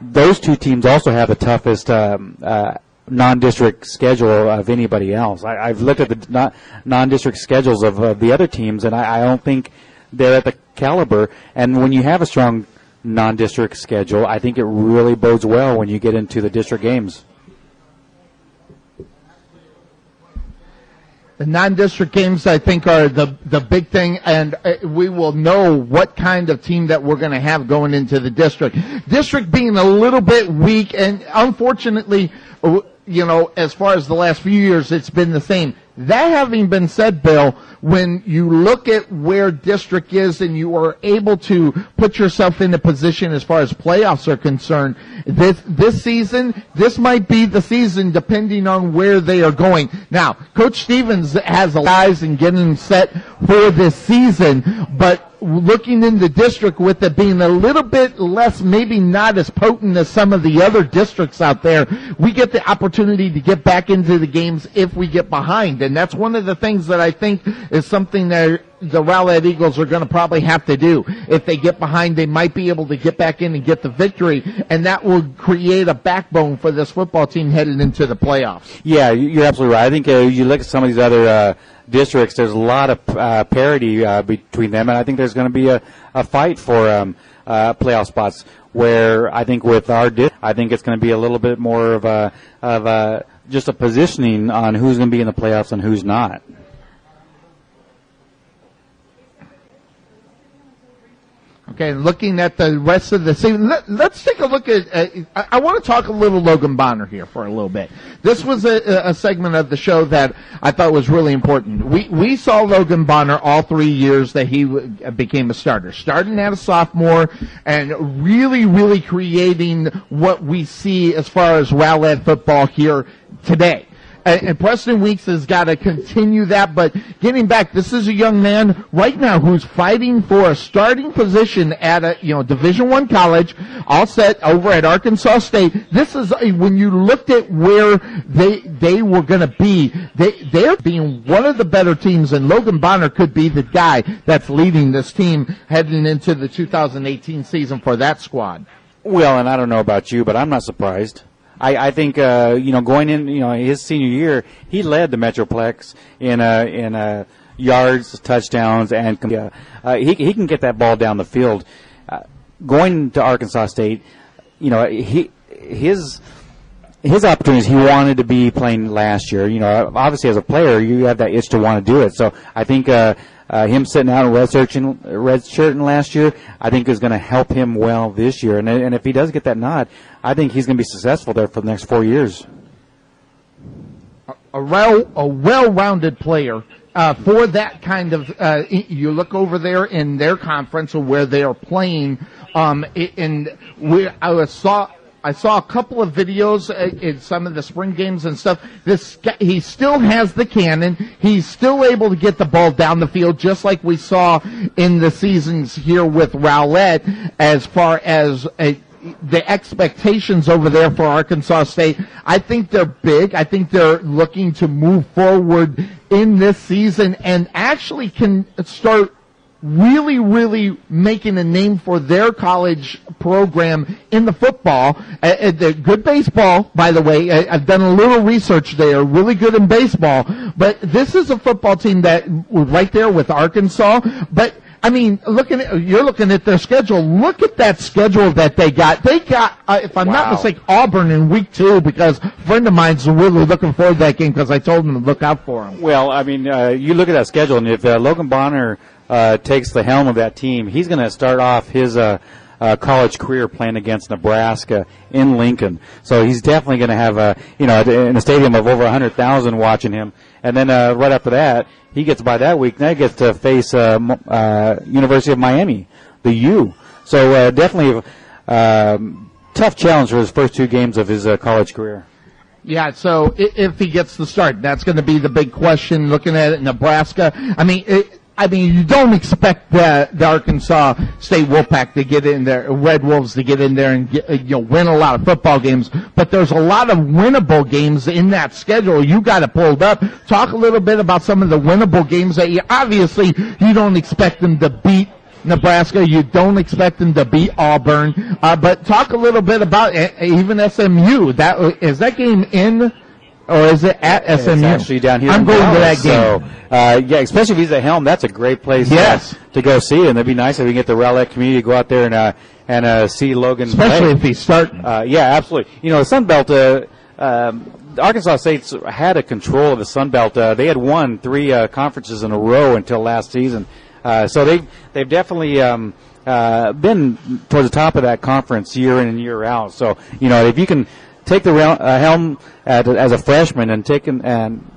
G: Those two teams also have the toughest um, uh, non-district schedule of anybody else. I, I've looked at the non- non-district schedules of, of the other teams, and I, I don't think they're at the caliber. And when you have a strong non-district schedule, I think it really bodes well when you get into the district games.
F: The non-district games, I think, are the the big thing, and uh, we will know what kind of team that we're going to have going into the district. District being a little bit weak, and unfortunately, uh, you know, as far as the last few years, it's been the same. That having been said, Bill, when you look at where district is and you are able to put yourself in a position as far as playoffs are concerned, this, this season, this might be the season depending on where they are going. Now, Coach Stevens has a eyes and getting set for this season, but looking in the district with it being a little bit less, maybe not as potent as some of the other districts out there, we get the opportunity to get back into the games if we get behind. And that's one of the things that I think is something that the Rowlett Eagles are going to probably have to do. If they get behind, they might be able to get back in and get the victory, and that will create a backbone for this football team heading into the playoffs.
G: Yeah, you're absolutely right. I think uh, you look at some of these other uh, districts, there's a lot of uh, parity uh, between them, and I think there's going to be a, a fight for um, uh, playoff spots. Where I think with our, di- I think it's going to be a little bit more of a of a just a positioning on who's going to be in the playoffs and who's not.
F: Okay, looking at the rest of the season, let, us take a look at. Uh, I, I want to talk a little Logan Bonner here for a little bit. This was a, a, segment of the show that I thought was really important. We we saw Logan Bonner all three years that he w- became a starter, starting as a sophomore and really, really creating what we see as far as Rowlett football here today and Preston Weeks has got to continue that. But getting back, this is a young man right now who's fighting for a starting position at a you know Division One college, all set over at Arkansas State. This is a, when you looked at where they they were going to be, they they're being one of the better teams, and Logan Bonner could be the guy that's leading this team heading into the 2018 season for that squad.
G: Well, and I don't know about you, but I'm not surprised. I, I think uh, you know going in you know his senior year he led the Metroplex in uh, in uh, yards, touchdowns, and uh, uh, he he can get that ball down the field. Uh, going to Arkansas State, you know he his his opportunities he wanted to be playing last year. You know, obviously as a player you have that itch to want to do it. So I think uh, uh, him sitting out and red shirting, red shirting last year, I think is going to help him well this year. And and if he does get that nod, I think he's going to be successful there for the next four years.
F: A well, a well-rounded player uh, for that kind of. Uh, you look over there in their conference or where they are playing, um, and we I saw. I saw a couple of videos uh, in some of the spring games and stuff. This he still has the cannon. He's still able to get the ball down the field, just like we saw in the seasons here with Rowlett. As far as a, the expectations over there for Arkansas State, I think they're big. I think they're looking to move forward in this season and actually can start really, really making a name for their college program in the football. Uh, uh, good baseball, by the way. I, I've done a little research there. Really good in baseball. But this is a football team that right there with Arkansas. But I mean, looking at you're looking at their schedule. Look at that schedule that they got. They got, uh, if I'm wow. not mistaken, Auburn in week two because a friend of mine's really looking forward to that game because I told him to look out for him.
G: Well, I mean, uh, you look at that schedule, and if uh, Logan Bonner uh, takes the helm of that team, he's going to start off his. Uh, uh, college career playing against Nebraska in Lincoln. So he's definitely going to have a, you know, in a stadium of over 100,000 watching him. And then uh, right after that, he gets by that week. Now he gets to face uh, uh, University of Miami, the U. So uh, definitely um, tough challenge for his first two games of his uh, college career.
F: Yeah, so if he gets the start, that's going to be the big question. Looking at it, Nebraska. I mean, it, I mean, you don't expect the, the Arkansas State Wolfpack to get in there, Red Wolves to get in there and get, you know, win a lot of football games. But there's a lot of winnable games in that schedule. You got it pulled up. Talk a little bit about some of the winnable games that you obviously you don't expect them to beat Nebraska. You don't expect them to beat Auburn. Uh, but talk a little bit about uh, even SMU. That is that game in or is it at SMU?
G: It's actually down here.
F: I'm
G: in
F: going
G: Dallas,
F: to that game.
G: So, uh, yeah, especially if he's at Helm, that's a great place. uh,
F: Yes.
G: to go see, and it'd be nice if we can get the Rowlett community to go out there and uh, and uh, see Logan.
F: Especially
G: play.
F: if he's starting.
G: Uh, yeah, absolutely. You know, the Sun Belt. Uh, um, Arkansas State's had a control of the Sun Belt. Uh, they had won three uh, conferences in a row until last season, uh, so they've they've definitely um, uh, been towards the top of that conference year in and year out. So you know, if you can take the uh, helm at, as a freshman and take an, and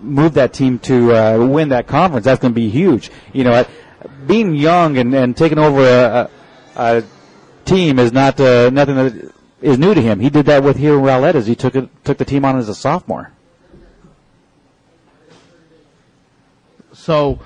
G: move that team to uh, win that conference, that's going to be huge. You know, being young and, and taking over a, a, a team is not uh, nothing that is new to him. He did that with here in Rowlett as he took it, took the team on as a sophomore.
F: So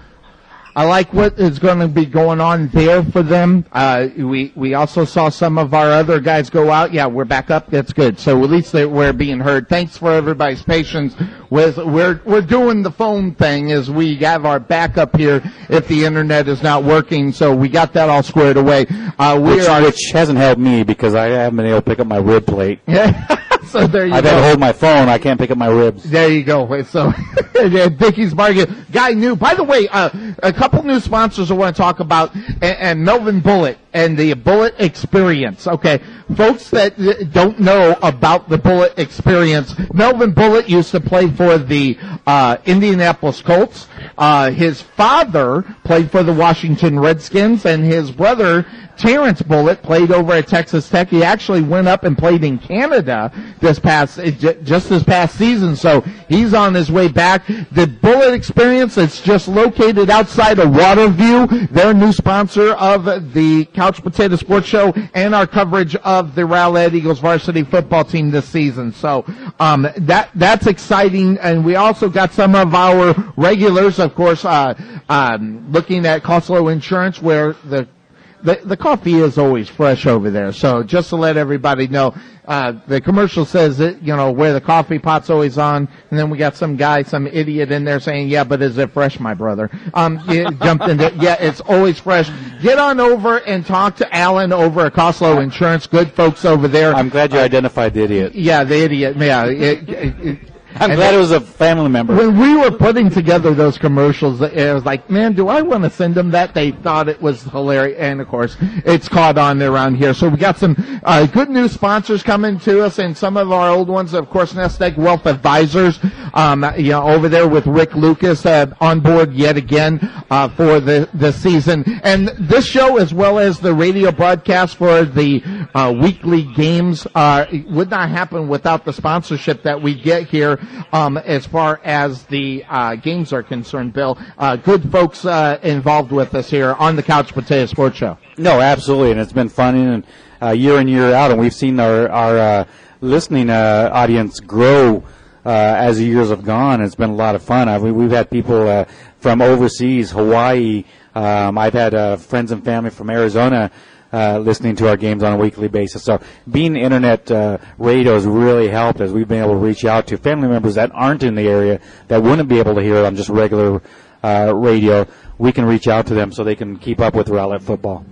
F: I like what is going to be going on there for them. Uh, we we also saw some of our other guys go out. Yeah, we're back up. That's good. So at least they, we're being heard. Thanks for everybody's patience. With we're we're doing the phone thing as we have our backup here if the internet is not working. So we got that all squared away. Uh,
G: Which,
F: are.
G: which hasn't helped me because I haven't been able to pick up my rib plate.
F: Yeah. so there you
G: I've
F: go.
G: had to hold my phone. I can't pick up my ribs.
F: There you go. So, Dickey's Bargain. Guy new. By the way, uh, a couple new sponsors I want to talk about, and, and Melvin Bullitt and the Bullitt Experience. Okay, folks that uh, don't know about the Bullitt Experience, Melvin Bullitt used to play for the uh, Indianapolis Colts. Uh, his father played for the Washington Redskins, and his brother Terrence Bullitt played over at Texas Tech. He actually went up and played in Canada this past uh, just this past season, so he's on his way back. The Bullitt Experience it's just located outside of Waterview. They're a new sponsor of the Couch Potato Sports Show and our coverage of the Rowlett Eagles varsity football team this season. So um, that that's exciting, and we also got some of our regulars, of course, uh, um, looking at Costco Insurance, where the the, the coffee is always fresh over there. So just to let everybody know, uh, the commercial says that, you know, where the coffee pot's always on, and then we got some guy, some idiot in there saying, yeah, but is it fresh, my brother? Um, jumped into, yeah, it's always fresh. Get on over and talk to Alan over at Costco Insurance. Good folks over there.
G: I'm glad you identified the idiot.
F: Yeah, the idiot. Yeah. It, it, it,
G: I'm
F: and
G: glad it was a family member.
F: when we were putting together those commercials, it was like, man, do I want to send them that? They thought it was hilarious, and of course, it's caught on around here. So we got some uh, good new sponsors coming to us, and some of our old ones, of course, Nest Egg Wealth Advisors, um, you know, over there with Rick Lucas uh, on board yet again uh, for the the season, and this show as well as the radio broadcast for the uh, weekly games uh, would not happen without the sponsorship that we get here um, as far as the uh, games are concerned, Bill. Uh, good folks uh, involved with us here on the Couch Potato Sports Show.
G: No, absolutely, and it's been fun and uh, year in year out, and we've seen our our uh, listening uh, audience grow uh, as the years have gone. It's been a lot of fun. I mean, we've had people uh, from overseas, Hawaii. Um, I've had friends and family from Arizona. Uh, listening to our games on a weekly basis. So being internet uh, radio has really helped as we've been able to reach out to family members that aren't in the area that wouldn't be able to hear it on just regular uh, radio. We can reach out to them so they can keep up with Rowlett football.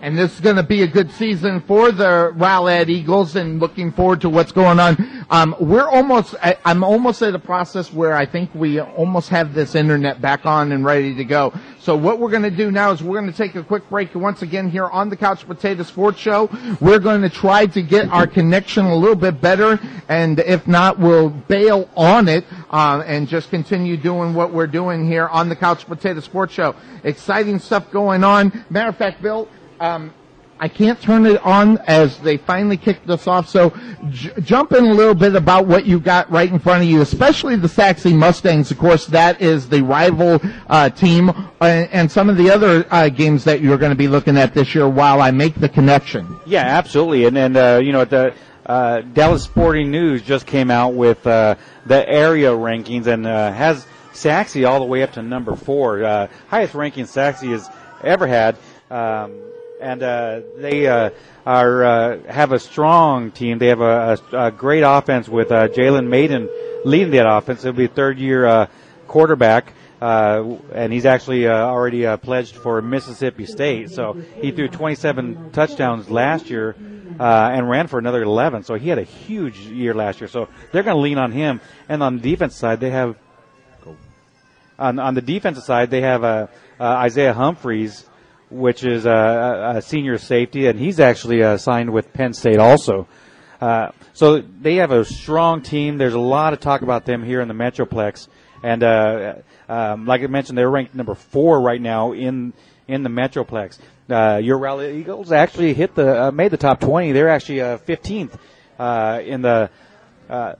F: And this is going to be a good season for the Rowlett Eagles and looking forward to what's going on. Um, we're almost, I, I'm almost at a process where I think we almost have this internet back on and ready to go. So what we're going to do now is we're going to take a quick break once again here on the Couch Potato Sports Show. We're going to try to get our connection a little bit better and if not, we'll bail on it, uh, and just continue doing what we're doing here on the Couch Potato Sports Show. Exciting stuff going on. Matter of fact, Bill, um, I can't turn it on as they finally kicked us off. So j- jump in a little bit about what you got right in front of you, especially the Sachse Mustangs. Of course, that is the rival uh, team, uh, and some of the other uh, games that you're going to be looking at this year. While I make the connection.
G: Yeah, absolutely. And and uh, you know the uh, Dallas Sporting News just came out with uh, the area rankings and has Sachse all the way up to number four, highest ranking Sachse has ever had. Um, and uh, they uh, are uh, have a strong team. They have a, a, a great offense with uh, Jalen Mayden leading that offense. He'll be a third year uh, quarterback. uh, and he's actually already pledged for Mississippi State. So he threw 27 touchdowns last year and ran for another 11. So he had a huge year last year. So they're going to lean on him. And on the defense side, they have on on the defensive side they have Isaiah Humphries, which is a, a senior safety, and he's actually uh, signed with Penn State also. Uh, so they have a strong team. There's a lot of talk about them here in the Metroplex, and uh, um, like I mentioned, they're ranked number four right now in in the Metroplex. Uh, your Rowlett Eagles actually hit the uh, made the top 20. They're actually uh, 15th uh, in the uh,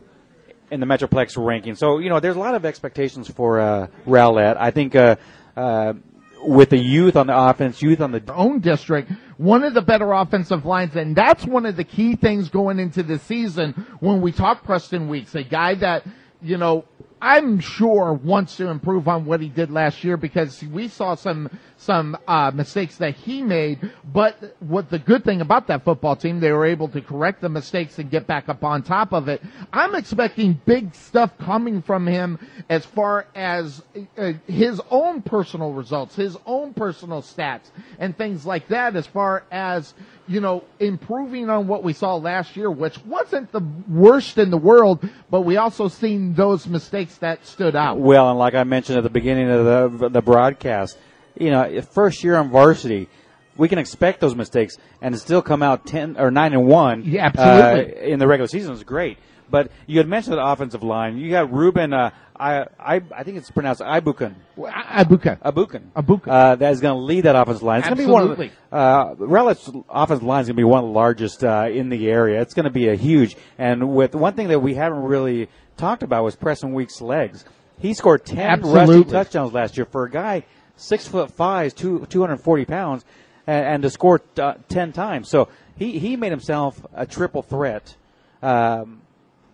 G: in the Metroplex ranking. So you know, there's a lot of expectations for uh, Rowlett. I think. Uh, uh, with the youth on the offense, youth on the
F: own district, one of the better offensive lines, and that's one of the key things going into the season when we talk Preston Weeks, a guy that, you know, I'm sure wants to improve on what he did last year because we saw some some uh, mistakes that he made. But what the good thing about that football team, they were able to correct the mistakes and get back up on top of it. I'm expecting big stuff coming from him as far as uh, his own personal results, his own personal stats, and things like that. As far as you know, improving on what we saw last year, which wasn't the worst in the world, but we also seen those mistakes that stood out.
G: Well, and like I mentioned at the beginning of the the broadcast, you know, first year on varsity, we can expect those mistakes and still come out ten or nine and one.
F: Yeah, absolutely.
G: Uh, in the regular season is great. But you had mentioned the offensive line. You got Ruben. Uh, I, I I think it's pronounced Ibukan.
F: Abuka.
G: Abukan.
F: Abuka.
G: Uh, that is going to lead that offensive line. It's going to be one of the, uh, Relic's offensive line is going to be one of the largest uh, in the area. It's going to be a huge. And with one thing that we haven't really talked about was Preston Week's legs. He scored ten
F: Absolutely.
G: rushing touchdowns last year for a guy six foot five, two two hundred forty pounds, and, and to score uh, ten times. So he he made himself a triple threat. Um,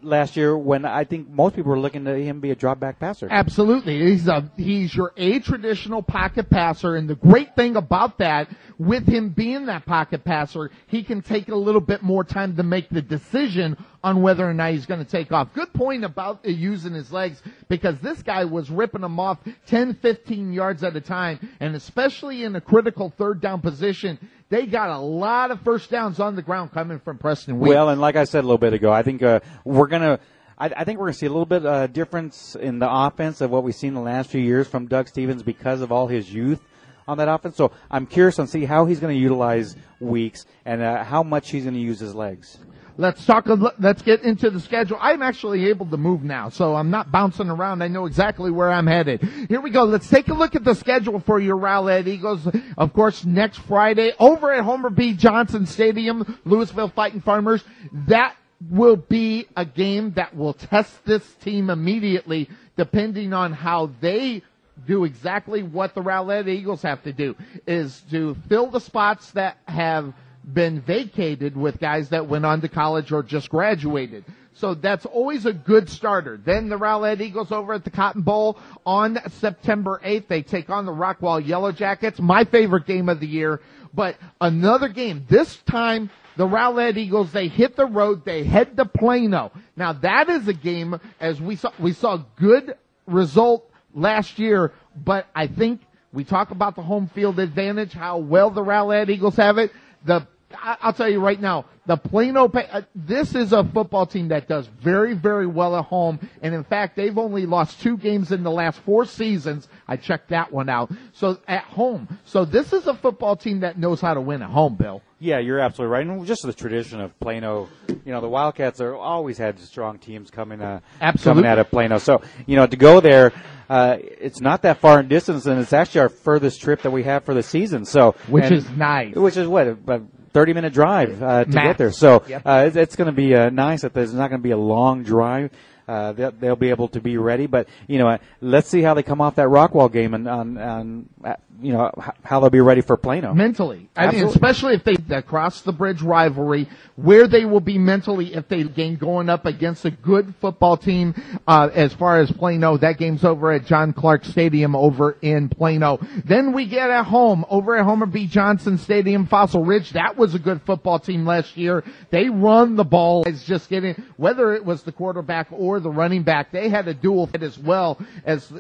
G: last year when I think most people were looking to him be a drop back passer.
F: Absolutely. He's a, he's your a traditional pocket passer. And the great thing about that, with him being that pocket passer, he can take a little bit more time to make the decision on whether or not he's going to take off. Good point about using his legs because this guy was ripping them off 10, 15 yards at a time. And especially in a critical third down position, they got a lot of first downs on the ground coming from Preston Weeks.
G: Well, and like I said a little bit ago, I think uh, we're gonna. I, I think we're gonna see a little bit uh, difference in the offense of what we've seen the last few years from Doug Stevens because of all his youth on that offense. So I'm curious to see how he's going to utilize Weeks and uh, how much he's going to use his legs.
F: Let's talk. Let's get into the schedule. I'm actually able to move now, so I'm not bouncing around. I know exactly where I'm headed. Here we go. Let's take a look at the schedule for your Rowlett Eagles. Of course, next Friday over at Homer B. Johnson Stadium, Lewisville Fighting Farmers. That will be a game that will test this team immediately, depending on how they do exactly what the Rowlett Eagles have to do is to fill the spots that have been vacated with guys that went on to college or just graduated. So that's always a good starter. Then the Rowlett Eagles over at the Cotton Bowl on September 8th. They take on the Rockwall Yellow Jackets. My favorite game of the year. But another game. This time, the Rowlett Eagles, they hit the road. They head to Plano. Now that is a game as we saw, we saw good result last year, but I think we talk about the home field advantage, how well the Rowlett Eagles have it. The I- I'll tell you right now, the Plano, uh, this is a football team that does very, very well at home. And in fact, they've only lost two games in the last four seasons. I checked that one out. So at home. So this is a football team that knows how to win at home, Bill.
G: Yeah, you're absolutely right. And just the tradition of Plano, you know, the Wildcats are always had strong teams coming, uh,
F: Absolutely.
G: coming out of Plano. So, you know, to go there, uh, it's not that far in distance, and it's actually our furthest trip that we have for the season. So,
F: Which
G: and-
F: is nice.
G: Which is what about thirty minute drive uh, to
F: Max.
G: get there. So,
F: Yep.
G: uh, it's, it's going to be uh, nice that there's not going to be a long drive. Uh, they'll, they'll be able to be ready, but you know, uh, let's see how they come off that Rockwall game and on, on uh, you know how they'll be ready for Plano.
F: mentally. I mean, especially if they the cross the bridge rivalry, where they will be mentally if they gain going up against a good football team. Uh, as far as Plano, that game's over at John Clark Stadium over in Plano. Then we get at home over at Homer B. Johnson Stadium, Fossil Ridge. That was a good football team last year. They run the ball. It's just getting whether it was the quarterback or the running back. They had a dual fit as well as.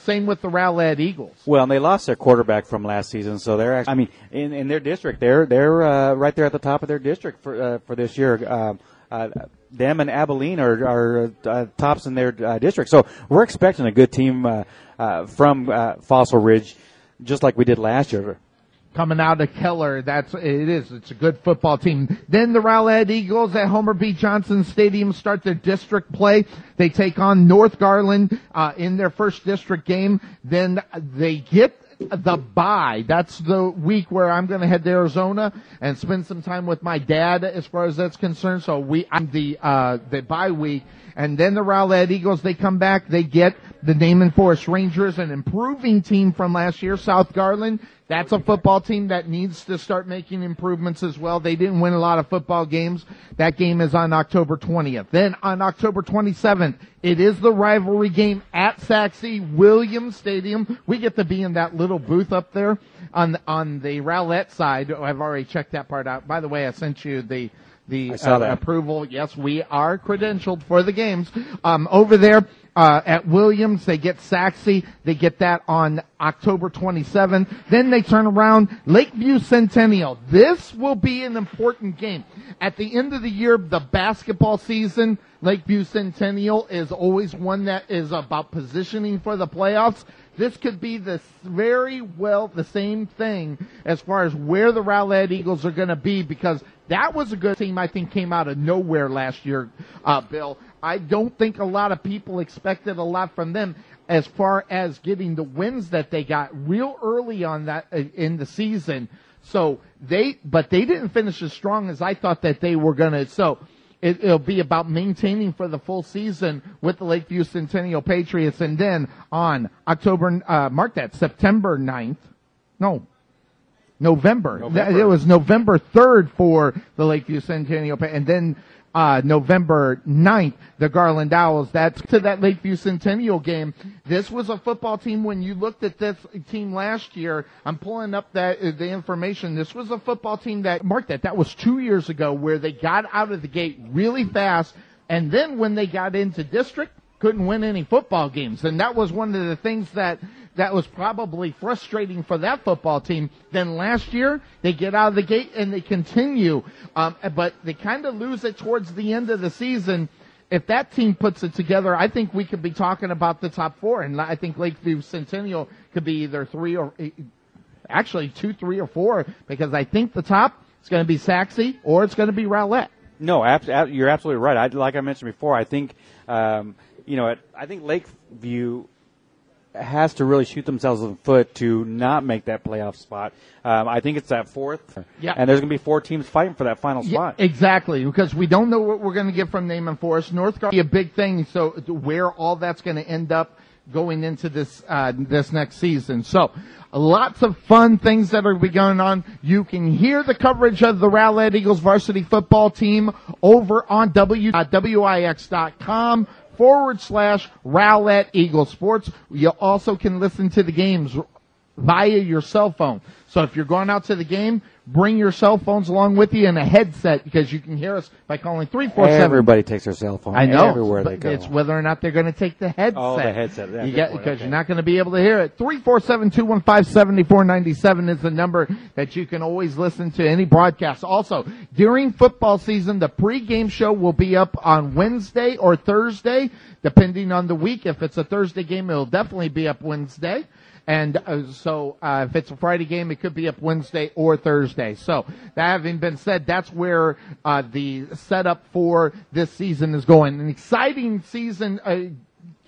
F: Same with the Rowlett Eagles.
G: Well, and they lost their quarterback from last season, so they're actually, I mean, in, in their district, they're they're uh, right there at the top of their district for uh, for this year. Um, uh, them and Abilene are, are uh, tops in their uh, district, so we're expecting a good team uh, uh, from uh, Fossil Ridge, just like we did last year.
F: Coming out of Keller. That's it is. It's a good football team. Then the Rowlett Eagles at Homer B. Johnson Stadium start their district play. They take on North Garland uh, in their first district game. Then they get the bye. That's the week where I'm going to head to Arizona and spend some time with my dad as far as that's concerned. So we, I'm the, uh, the bye week. And then the Rowlett Eagles, they come back, they get the Naaman Forest Rangers, an improving team from last year, South Garland. That's a football team that needs to start making improvements as well. They didn't win a lot of football games. That game is on October 20th. Then on October 27th, it is the rivalry game at Sachse Williams Stadium. We get to be in that little booth up there on, on the Rowlett side. Oh, I've already checked that part out. By the way, I sent you the, the uh, approval. Yes, we are credentialed for the games. Um, over there uh, at Williams, they get Sachse. They get that on October 27th. Then they turn around Lakeview Centennial. This will be an important game. At the end of the year, the basketball season, Lakeview Centennial is always one that is about positioning for the playoffs. This could be the very well the same thing as far as where the Rowlett Eagles are going to be because that was a good team I think came out of nowhere last year, uh, Bill. I don't think a lot of people expected a lot from them as far as getting the wins that they got real early on that uh, in the season. So they, but they didn't finish as strong as I thought that they were going to. So it, it'll be about maintaining for the full season with the Lakeview Centennial Patriots. And then on October, uh, mark that, September 9th. No. November.
G: November.
F: It was November 3rd for the Lakeview Centennial. And then, uh, November 9th, the Garland Owls. That's to that Lakeview Centennial game. This was a football team when you looked at this team last year. I'm pulling up that, uh, the information. This was a football team that, marked that, that was two years ago where they got out of the gate really fast. And then when they got into district, couldn't win any football games. And that was one of the things that, that was probably frustrating for that football team. Then last year, they get out of the gate and they continue, um, but they kind of lose it towards the end of the season. If that team puts it together, I think we could be talking about the top four. And I think Lakeview Centennial could be either three or, actually two, three, or four, because I think the top is going to be Sachse or it's going to be Rowlett.
G: No, you're absolutely right. I, like I mentioned before, I think, um, you know, I think Lakeview has to really shoot themselves in the foot to not make that playoff spot. Um, I think it's that fourth.
F: Yeah.
G: And there's going to be four teams fighting for that final
F: Yeah,
G: spot.
F: exactly, because we don't know what we're going to get from Naaman Forest. North Carolina be a big thing, so where all that's going to end up going into this uh, this next season. So lots of fun things that are be going on. You can hear the coverage of the Rowlett Eagles varsity football team over on w, uh, wix.com forward slash Rowlett Eagle Sports. You also can listen to the games via your cell phone. So if you're going out to the game, bring your cell phones along with you and a headset because you can hear us by calling 347.
G: Everybody takes their cell phone.
F: I know.
G: Everywhere they go.
F: It's whether or not they're going to take the headset.
G: Oh, the headset. Yeah,
F: you get, because
G: Okay.
F: you're not going to be able to hear it. 347-215-7497 is the number that you can always listen to any broadcast. Also, during football season, the pregame show will be up on Wednesday or Thursday, depending on the week. If it's a Thursday game, it'll definitely be up Wednesday. And uh, so, uh, if it's a Friday game, it could be up Wednesday or Thursday. So, that having been said, that's where uh, the setup for this season is going. An exciting season.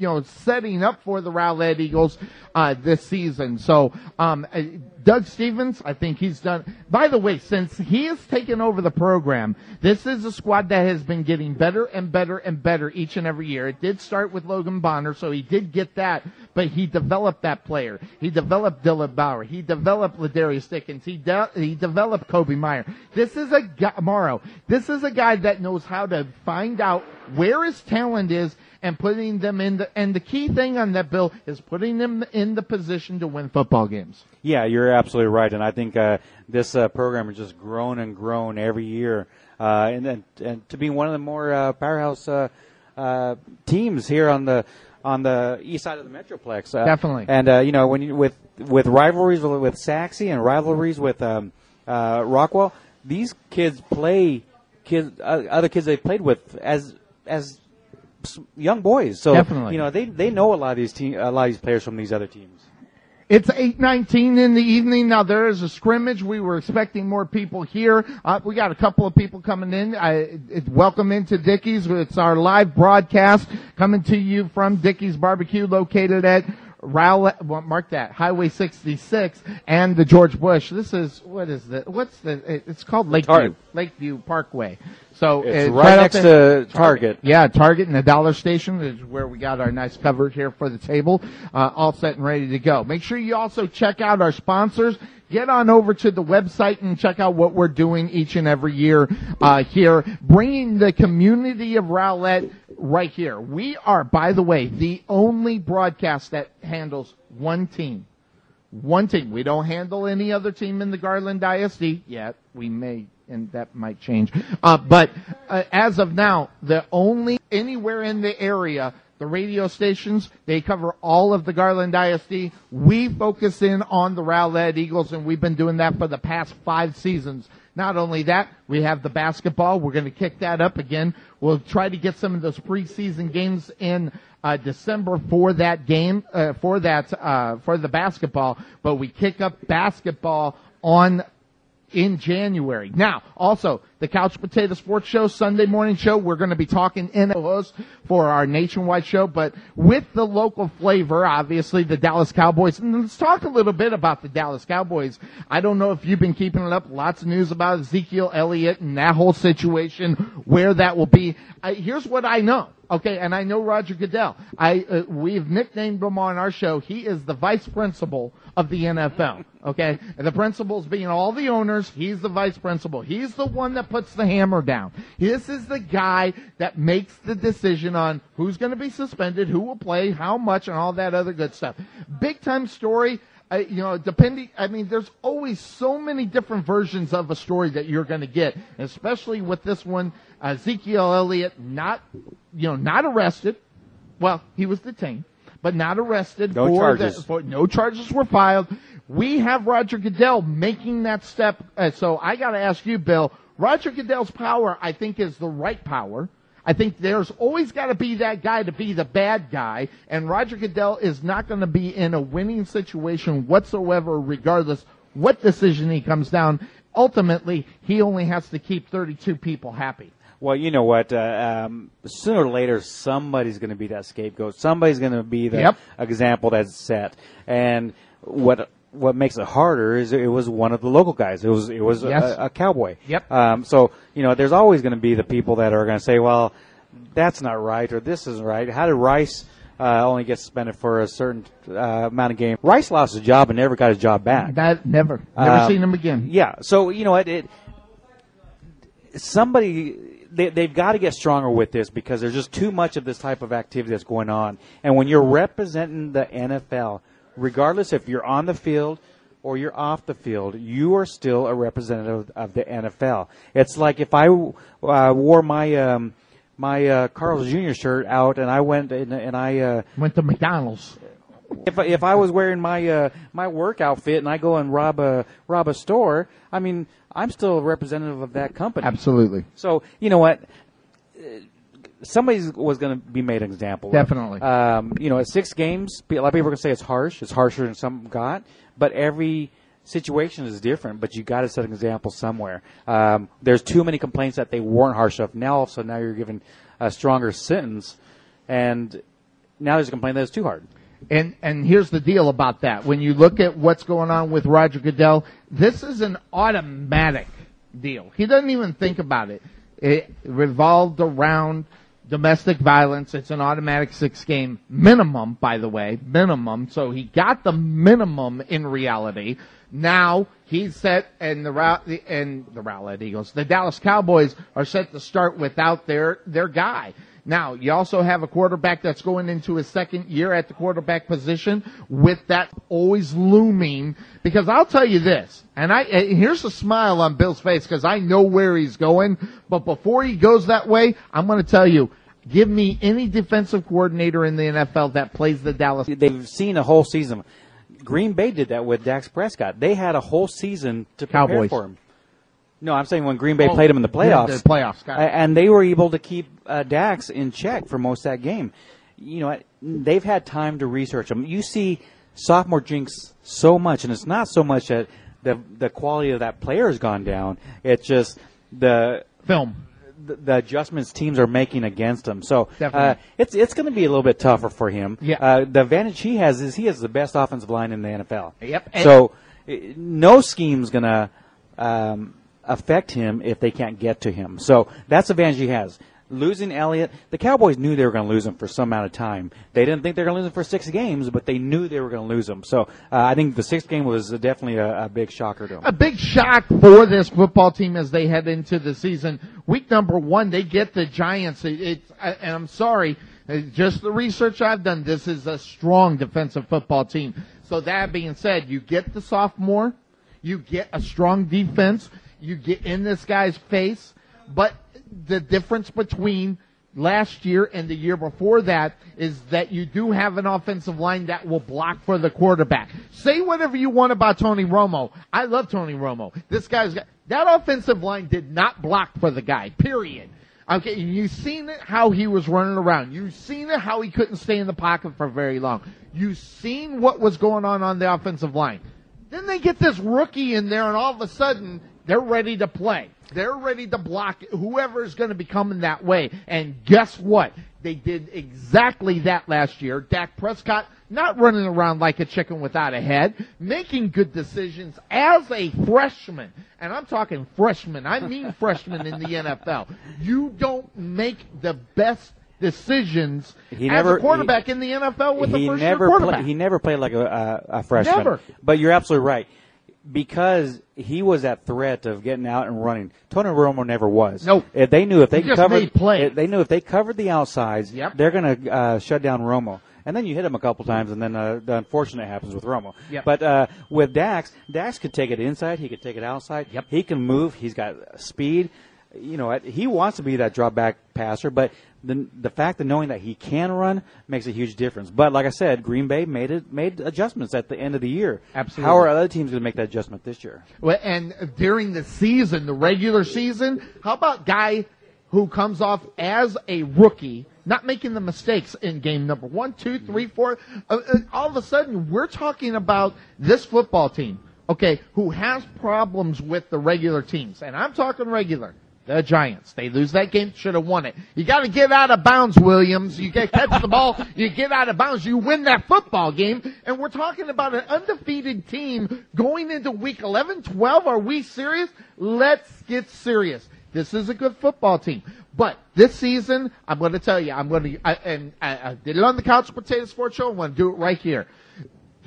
F: You know, setting up for the Rowlett Eagles uh, this season. So, um, uh, Doug Stevens, I think he's done. By the way, since he has taken over the program, this is a squad that has been getting better and better and better each and every year. It did start with Logan Bonner, so he did get that, but he developed that player. He developed Dylan Bauer. He developed Ladarius Dickens. He de- he developed Kobe Meyer. This is a guy, Morrow. This is a guy that knows how to find out where his talent is and putting them in the, and the key thing on that bill is putting them in the position to win football games.
G: Yeah, you're absolutely right, and I think uh, this uh, program has just grown and grown every year, uh, and, and and to be one of the more uh, powerhouse uh, uh, teams here on the on the east side of the Metroplex. Uh,
F: Definitely.
G: And uh, you know, when you with with rivalries with, with Sachse and rivalries with um, uh, Rockwall, these kids play kids uh, other kids they played with as as young boys. So
F: Definitely.
G: you know, they they know a lot of these team, a lot of these players from these other teams.
F: It's 8:19 in the evening. Now there is a scrimmage. We were expecting more people here. Uh, we got a couple of people coming in. I, it, welcome into Dickey's. It's our live broadcast coming to you from Dickey's Barbecue located at Rowlett, well, mark that, Highway 66 and the George Bush. This is, what is the, what's the, it's called Lakeview,
G: Tar-
F: Lakeview Parkway. So
G: It's
F: uh,
G: right
F: up
G: next to Target.
F: yeah, Target and the Dollar Station is where we got our nice cover here for the table, uh, all set and ready to go. Make sure you also check out our sponsors. Get on over to the website and check out what we're doing each and every year uh, here, bringing the community of Rowlett right here. We are, by the way, the only broadcast that handles one team. One team. We don't handle any other team in the Garland ISD yet. We may, and that might change. Uh, but uh, as of now, the only anywhere in the area, the radio stations, they cover all of the Garland ISD. We focus in on the Rowlett Eagles, and we've been doing that for the past five seasons. Not only that, we have the basketball. We're going to kick that up again. We'll try to get some of those preseason games in uh, December for that game, uh, for that, uh, for the basketball. But we kick up basketball on in January. Now, also, the Couch Potato Sports Show, Sunday morning show, we're going to be talking in host for our nationwide show, but with the local flavor, obviously, the Dallas Cowboys. And let's talk a little bit about the Dallas Cowboys. I don't know if you've been keeping it up. Lots of news about Ezekiel Elliott and that whole situation, where that will be. Here's what I know. Okay, and I know Roger Goodell. I uh, we've nicknamed him on our show. He is the vice principal of the NFL. Okay, and the principals being all the owners. He's the vice principal. He's the one that puts the hammer down. This is the guy that makes the decision on who's going to be suspended, who will play, how much, and all that other good stuff. Big time story. Uh, you know, depending, I mean, there's always so many different versions of a story that you're going to get, especially with this one. Ezekiel Elliott not, you know, not arrested. Well, he was detained, but not arrested.
G: No
F: for
G: charges.
F: The, for, no charges were filed. We have Roger Goodell making that step. Uh, so I got to ask you, Bill. Roger Goodell's power, I think, is the right power. I think there's always got to be that guy to be the bad guy, and Roger Goodell is not going to be in a winning situation whatsoever, regardless what decision he comes down. Ultimately, he only has to keep 32 people happy.
G: Well, you know what? Uh, um, sooner or later, somebody's going to be that scapegoat. Somebody's going to be the
F: Yep.
G: example that's set. And what what makes it harder is it was one of the local guys. It was it was
F: Yes.
G: a, a cowboy.
F: Yep.
G: Um, so you know, there's always going to be the people that are going to say, "Well, that's not right," or "This isn't right." How did Rice? Uh, only get suspended for a certain uh, amount of game. Rice lost his job and never got his job back.
F: That never, never
G: Um,
F: seen him again.
G: Yeah. So you know what? It, somebody they, they've got to get stronger with this because there's just too much of this type of activity that's going on. And when you're representing the NFL, regardless if you're on the field or you're off the field, you are still a representative of the NFL. It's like if I uh, wore my um, my uh, Carl's Jr. shirt out and I went and, and I uh,
F: Went to McDonald's.
G: if if I was wearing my uh, my work outfit and I go and rob a rob a store, I mean I'm still a representative of that company.
F: Absolutely.
G: So you know what? Somebody was going to be made an example. of.
F: Definitely.
G: Um, you know, at six games, a lot of people are going to say it's harsh. It's harsher than some got, but every situation is different. But you got to set an example somewhere. Um, there's too many complaints that they weren't harsh enough. Now, all of a sudden, now you're given a stronger sentence, and now there's a complaint that it's too hard.
F: And and here's the deal about that. When you look at what's going on with Roger Goodell, this is an automatic deal. He doesn't even think about it. It revolved around domestic violence. It's an automatic six game minimum, by the way, minimum. So he got the minimum in reality. Now he's set, and the and the Rowlett Eagles, the Dallas Cowboys are set to start without their their guy. Now, you also have a quarterback that's going into his second year at the quarterback position with that always looming. Because I'll tell you this, and I, and here's a smile on Bill's face because I know where he's going. But before he goes that way, I'm going to tell you, Give me any defensive coordinator in the NFL that plays the Dallas.
G: They've seen a whole season. Green Bay did that with Dax Prescott. They had a whole season to prepare
F: Cowboys.
G: for him. No, I'm saying when Green Bay
F: Oh,
G: played him in the
F: yeah,
G: playoffs.
F: the playoffs, got it.
G: And they were able to keep uh, Dax in check for most of that game. You know, they've had time to research him. You see sophomore jinx so much, and it's not so much that the the quality of that player has gone down. It's just the
F: film.
G: The, adjustments teams are making against him. So uh, it's it's going to be a little bit tougher for him.
F: Yeah.
G: Uh, the advantage he has is he has the best offensive line in the NFL.
F: Yep.
G: So i- no scheme's going to um, affect him if they can't get to him. So that's the advantage he has. Losing Elliott, the Cowboys knew they were going to lose him for some amount of time. They didn't think they were going to lose him for six games, but they knew they were going to lose him. So uh, I think the sixth game was definitely a, a big shocker to them.
F: a big shock for this football team as they head into the season. Week number one, they get the Giants. It, it's I- and I'm sorry, uh, just the research I've done. This is a strong defensive football team. So that being said, you get the sophomore, you get a strong defense, you get in this guy's face, but the difference between last year and the year before that is that you do have an offensive line that will block for the quarterback. Say whatever you want about Tony Romo. I love Tony Romo. This guy's got, that offensive line did not block for the guy, period. Okay, you've seen it how he was running around. You've seen it how he couldn't stay in the pocket for very long. You've seen what was going on on the offensive line. Then they get this rookie in there, and all of a sudden they're ready to play. They're ready to block whoever is going to be coming that way. And guess what? They did exactly that last year. Dak Prescott not running around like a chicken without a head, making good decisions as a freshman. And I'm talking freshman. I mean freshman in the NFL. You don't make the best decisions
G: He
F: as
G: never-
F: a quarterback in the NFL with
G: he
F: a first
G: never
F: year quarterback.
G: Play, he never played like a, a, a freshman.
F: Never.
G: But you're absolutely right. Because he was that threat of getting out and running. Tony Romo never was.
F: Nope.
G: If they knew if they covered, if they knew if they covered the outsides,
F: Yep.
G: they're going to uh, shut down Romo. And then you hit him a couple times, and then uh, the unfortunate happens with Romo.
F: Yep.
G: But uh, with Dax, Dax could take it inside. He could take it outside.
F: Yep.
G: He can move. He's got speed. You know, he wants to be that drop back passer, but the the fact of knowing that he can run makes a huge difference. But like I said, Green Bay made it made adjustments at the end of the year.
F: Absolutely.
G: How are other teams going to make that adjustment this year?
F: Well, and during the season, the regular season, how about guy who comes off as a rookie, not making the mistakes in game number one, two, three, four? Uh, uh, all of a sudden, we're talking about this football team, okay, who has problems with the regular teams, and I'm talking regular. The Giants. They lose that game, should have won it. You gotta get out of bounds, Williams. You get catch the ball, you get out of bounds, you win that football game. And we're talking about an undefeated team going into week 11, 12. Are we serious? Let's get serious. This is a good football team. But this season, I'm going to tell you, I'm going to, I, and I, I did it on the Couch Potato Sports Show. I'm going to do it right here.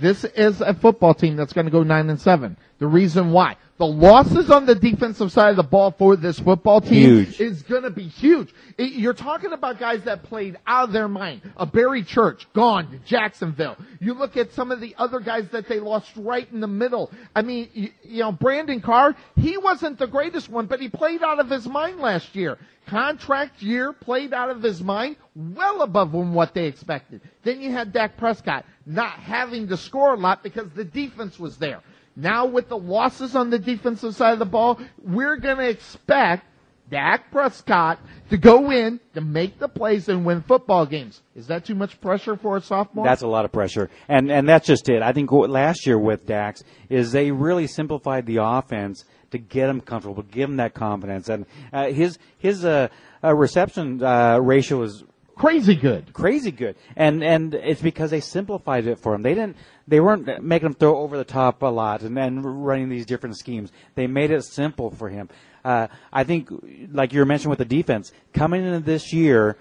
F: This is a football team that's going to go nine and seven. The reason why the losses on the defensive side of the ball for this football team
G: Huge.
F: is going to be huge. It- you're talking about guys that played out of their mind. A Barry Church gone to Jacksonville. You look at some of the other guys that they lost right in the middle. I mean, you, you know, Brandon Carr, he wasn't the greatest one, but he played out of his mind last year. Contract year, played out of his mind, well above what they expected. Then you had Dak Prescott not having to score a lot because the defense was there. Now with the losses on the defensive side of the ball, we're going to expect Dak Prescott to go in to make the plays and win football games. Is that too much pressure for a sophomore?
G: That's a lot of pressure, and and that's just it. I think what last year with Dax is they really simplified the offense to get him comfortable, give him that confidence, and uh, his his uh, uh, reception uh, ratio is
F: crazy good,
G: crazy good, and and it's because they simplified it for him. They didn't. They weren't making him throw over the top a lot and then running these different schemes. They made it simple for him. Uh, I think, like you were mentioning with the defense, coming into this year,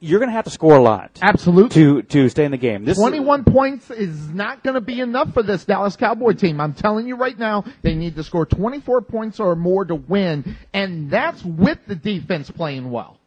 G: you're going to have to score a lot.
F: Absolutely.
G: To to stay in the game. This
F: 21 points is not going to be enough for this Dallas Cowboy team. I'm telling you right now, they need to score 24 points or more to win, and that's with the defense playing well.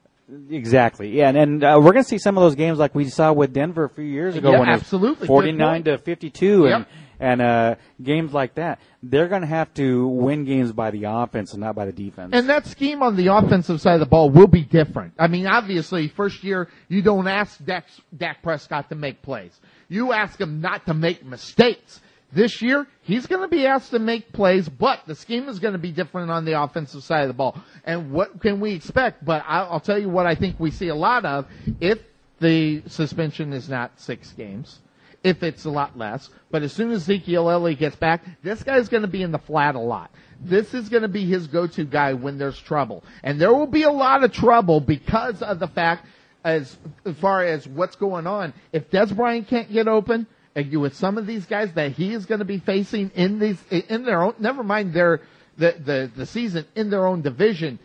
G: Exactly. Yeah, and, and uh, we're going to see some of those games like we saw with Denver a few years ago
F: Yeah,
G: when it was
F: absolutely.
G: 49 to 52 and
F: Yep.
G: And uh, games like that, they're going to have to win games by the offense and not by the defense.
F: And that scheme on the offensive side of the ball will be different. I mean, obviously, first year, you don't ask Dak, Dak Prescott to make plays. You ask him not to make mistakes. This year, he's going to be asked to make plays, but the scheme is going to be different on the offensive side of the ball. And what can we expect? But I'll, tell you what I think we see a lot of if the suspension is not six games if it's a lot less. But as soon as Ezekiel Elliott gets back, this guy's going to be in the flat a lot. This is going to be his go-to guy when there's trouble. And there will be a lot of trouble because of the fact as, as far as what's going on. If Dez Bryant can't get open, you with some of these guys that he is going to be facing in these, in their own, never mind their, the, the, the season in their own division,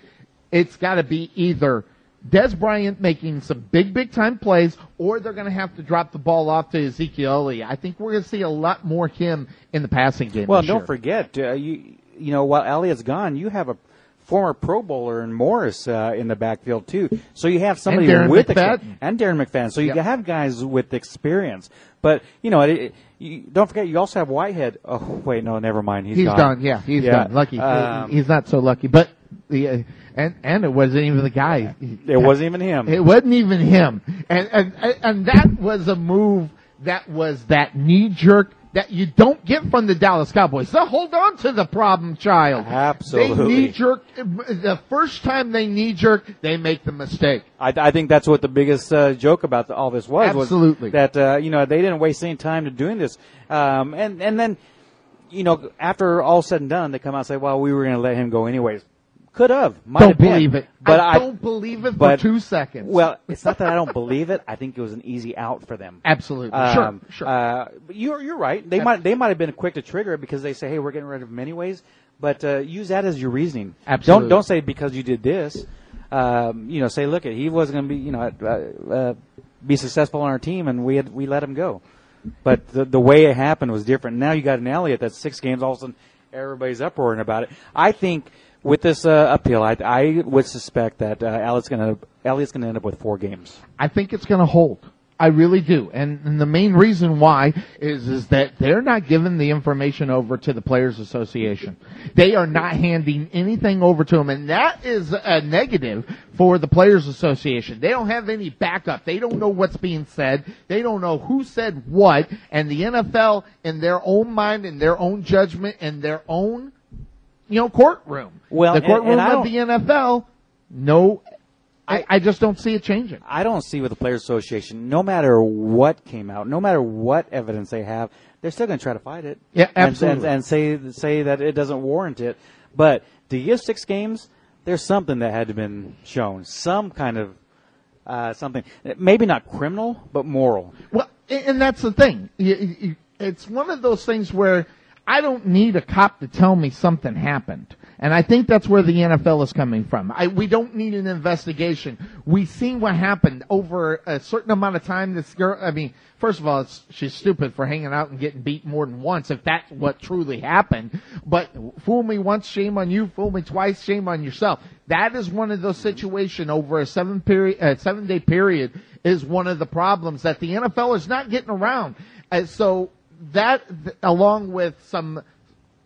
F: it's got to be either Dez Bryant making some big, big time plays, or they're going to have to drop the ball off to Ezekiel. I think we're going to see a lot more him in the passing game.
G: Well, don't
F: year.
G: forget, uh, you you know, while Elliott's gone, you have a former Pro Bowler and Morris uh, in the backfield too. So you have somebody with
F: McFadden.
G: expe- and Darren McFadden. So you
F: Yep.
G: have guys with experience. But you know, it, it, you, don't forget, you also have Whitehead. Oh, wait, no, never mind. He's
F: He's
G: gone.
F: done. Yeah, he's
G: Yeah.
F: gone. Lucky.
G: Um,
F: he's not so lucky, but the uh, and and it wasn't even the guy.
G: It wasn't even him.
F: It wasn't even him. And and and that was a move that was that knee jerk that you don't get from the Dallas Cowboys. So hold on to the problem child.
G: Absolutely.
F: They knee jerk the first time they knee jerk, they make the mistake.
G: I, I think that's what the biggest uh, joke about the, all this was. was
F: Absolutely.
G: that uh, you know they didn't waste any time to doing this, um, and and then you know after all said and done, they come out and say, "Well, we were going to let him go anyways." Could have, might
F: Don't
G: have been.
F: believe it.
G: But
F: I
G: I,
F: don't believe it for two seconds.
G: Well, it's not that I don't believe it. I think it was an easy out for them.
F: Absolutely.
G: Um,
F: sure. Sure.
G: Uh, but you're you're right. They might they might have been quick to trigger it because they say, "Hey, we're getting rid of him anyways." But uh, use that as your reasoning.
F: Absolutely.
G: Don't don't say because you did this. Um, you know, say, "Look, he wasn't going to be you know uh, uh, be successful on our team, and we had, we let him go." But the the way it happened was different. Now you got an Elliott that's six games. All of a sudden, everybody's uproaring about it. I think with this uh, appeal, I, I would suspect that uh, Elliott's going to Elliott's going to end up with four games.
F: I think it's going to hold. I really do. And, and the main reason why is, is that they're not giving the information over to the Players Association. They are not handing anything over to them. And that is a negative for the Players Association. They don't have any backup. They don't know what's being said. They don't know who said what. And the NFL, in their own mind, in their own judgment, in their own, you know, courtroom.
G: Well,
F: the courtroom
G: and I
F: of the NFL, no, I, I just don't see it changing.
G: I don't see with the Players Association, no matter what came out, no matter what evidence they have, they're still going to try to fight it.
F: Yeah,
G: And-
F: absolutely.
G: And, and, say say that it doesn't warrant it. But to give six games, there's something that had to been shown, some kind of uh, something, maybe not criminal, but moral.
F: Well, and and that's the thing. You- you- It's one of those things where I don't need a cop to tell me something happened. And I think that's where the NFL is coming from. I, we don't need an investigation. We've seen what happened over a certain amount of time. This girl, I mean, first of all, she's stupid for hanging out and getting beat more than once if that's what truly happened. But fool me once, shame on you. Fool me twice, shame on yourself. That is one of those situations over a seven period, uh, seven day period is one of the problems that the NFL is not getting around. And so that, along with some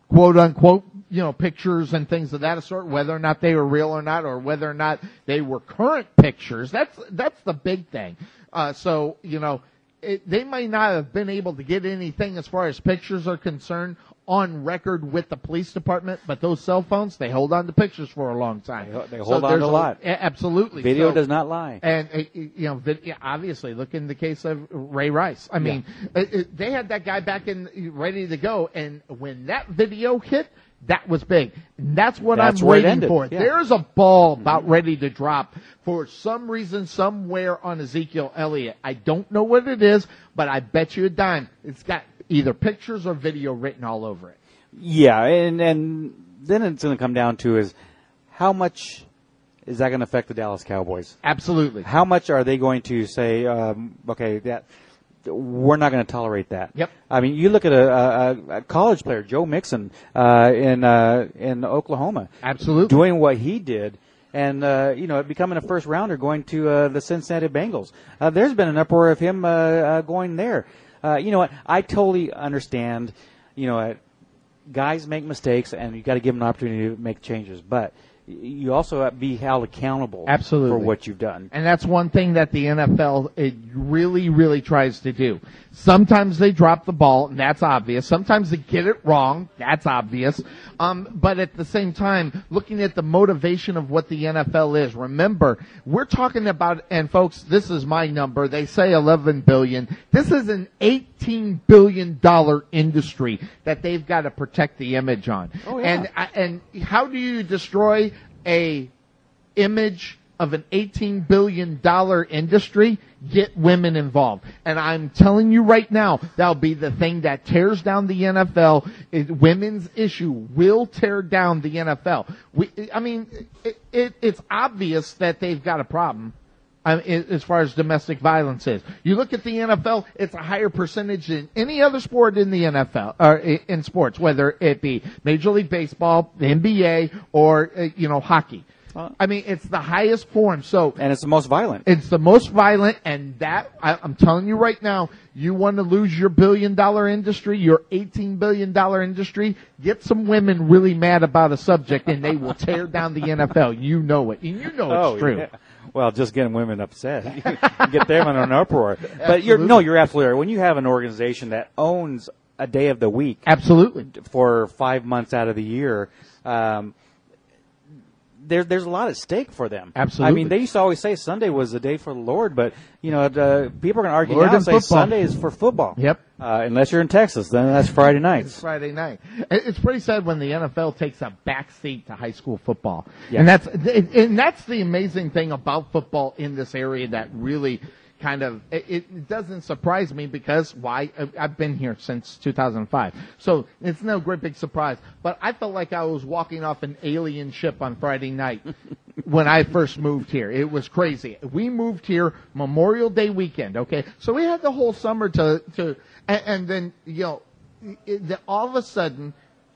F: quote unquote, you know, pictures and things of that sort, whether or not they were real or not, or whether or not they were current pictures. That's, that's the big thing. Uh, so, you know, it, they may not have been able to get anything as far as pictures are concerned on record with the police department, but those cell phones, they hold on to pictures for a long time.
G: They
F: So
G: hold on
F: there's
G: a lot.
F: a- Absolutely.
G: Video
F: So-
G: does not lie.
F: and uh, you know, yeah, obviously, look in the case of Ray Rice. I mean, it, it, they had that guy back in uh, ready to go, and when that video hit, that was big. And that's what
G: That's
F: I'm waiting for.
G: yeah.
F: There's a ball mm-hmm. about ready to drop for some reason somewhere on Ezekiel Elliott. I don't know what it is, but I bet you a dime it's got either pictures or video written all over it.
G: Yeah, and and then it's going to come down to is how much is that going to affect the Dallas Cowboys?
F: Absolutely.
G: How much are they going to say, um, okay, that we're not going to tolerate that?
F: Yep.
G: I mean, you look at a, a, a college player, Joe Mixon, uh, in uh, in Oklahoma,
F: Absolutely.
G: doing what he did. And uh, you know, becoming a first rounder, going to uh, the Cincinnati Bengals. Uh, there's been an uproar of him uh, uh, going there. Uh, you know what? I totally understand you know, uh, guys make mistakes, and you got to give them an opportunity to make changes. But you also have to be held accountable
F: Absolutely.
G: for what you've done.
F: And that's one thing that the NFL it really, really tries to do. Sometimes they drop the ball, and that's obvious. Sometimes they get it wrong, that's obvious. Um, but at the same time, looking at the motivation of what the NFL is, remember, we're talking about, and folks, this is my number. They say 11 billion. This is an 18 billion dollar industry that they've got to protect the image on.
G: Oh, yeah.
F: And and how do you destroy a image of an 18 billion dollar industry? Get women involved. And I'm telling you right now, that'll be the thing that tears down the NFL. It, women's issue will tear down the NFL. We, I mean, it, it, it's obvious that they've got a problem. Mean, as far as domestic violence is. You look at the NFL, it's a higher percentage than any other sport in the NFL, or in sports, whether it be Major League Baseball, the NBA, or, uh, you know, hockey. I mean, it's the highest form. So,
G: and it's the most violent.
F: It's the most violent, and that I, I'm telling you right now, you want to lose your billion dollar industry, your 18 billion dollar industry. Get some women really mad about a subject, and they will tear down the NFL. You know it, and you know it's
G: oh,
F: true.
G: yeah. Well, just getting women upset, get them in an uproar. But you're no, you're absolutely right. When you have an organization that owns a day of the week,
F: absolutely,
G: for five months out of the year, um, there, there's a lot at stake for them.
F: Absolutely.
G: I mean, they used to always say Sunday was the day for the Lord, but you know, uh, people are going to argue
F: Lord
G: now and
F: and
G: say
F: football.
G: Sunday is for football.
F: Yep.
G: Uh, unless you're in Texas, then that's Friday
F: It's
G: nights.
F: Friday night. It's pretty sad when the NFL takes a back seat to high school football,
G: Yeah.
F: and that's and that's the amazing thing about football in this area that really kind of it, it doesn't surprise me because why I- I've been here since 2005, so it's no great big surprise. But I felt like I was walking off an alien ship on Friday night when I first moved here. It was crazy. We moved here Memorial Day weekend. Okay, so we had the whole summer to to, and, and then you know, it, the, all of a sudden,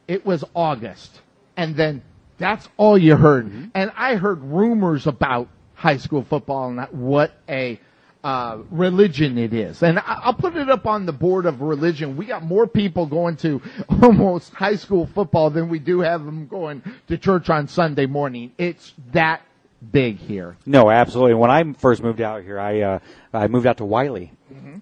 F: it was August, and then that's all you heard. Mm-hmm. And I heard rumors about high school football and that- what a uh, religion it is. And I, I'll put it up on the board of religion. We got more people going to almost high school football than we do have them going to church on Sunday morning. It's that big here.
G: No, absolutely. When I first moved out here, I uh, I moved out to Wylie.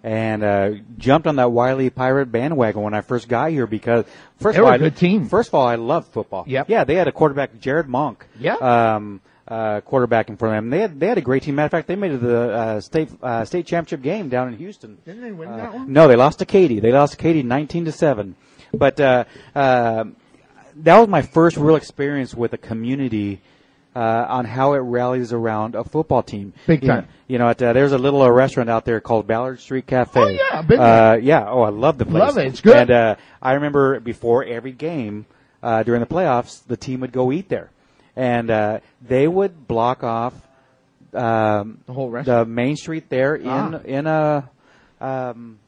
G: And uh, jumped on that Wylie Pirate bandwagon when I first got here because first
F: They
G: of all, I-
F: team.
G: First of all, I love football.
F: Yep.
G: Yeah, they had a quarterback, Jared Monk.
F: Yeah.
G: Um, uh, quarterbacking for them. They had they had a great team. Matter of fact, they made it to the uh, state uh, state championship game down in Houston.
F: Didn't they win
G: Uh,
F: that one?
G: No, they lost to Katy. They lost to Katy nineteen to seven. But uh, uh, that was my first real experience with a community uh, on how it rallies around a football team.
F: Big
G: You know-
F: time.
G: You know, at, uh, there's a little uh, restaurant out there called Ballard Street Cafe.
F: Oh, yeah, been
G: uh,
F: there.
G: Yeah, oh, I love the place.
F: Love it. It's good.
G: And uh, I remember before every game uh, during the playoffs, the team would go eat there, and uh, they would block off um,
F: The whole
G: the main street there in
F: Ah.
G: in a um,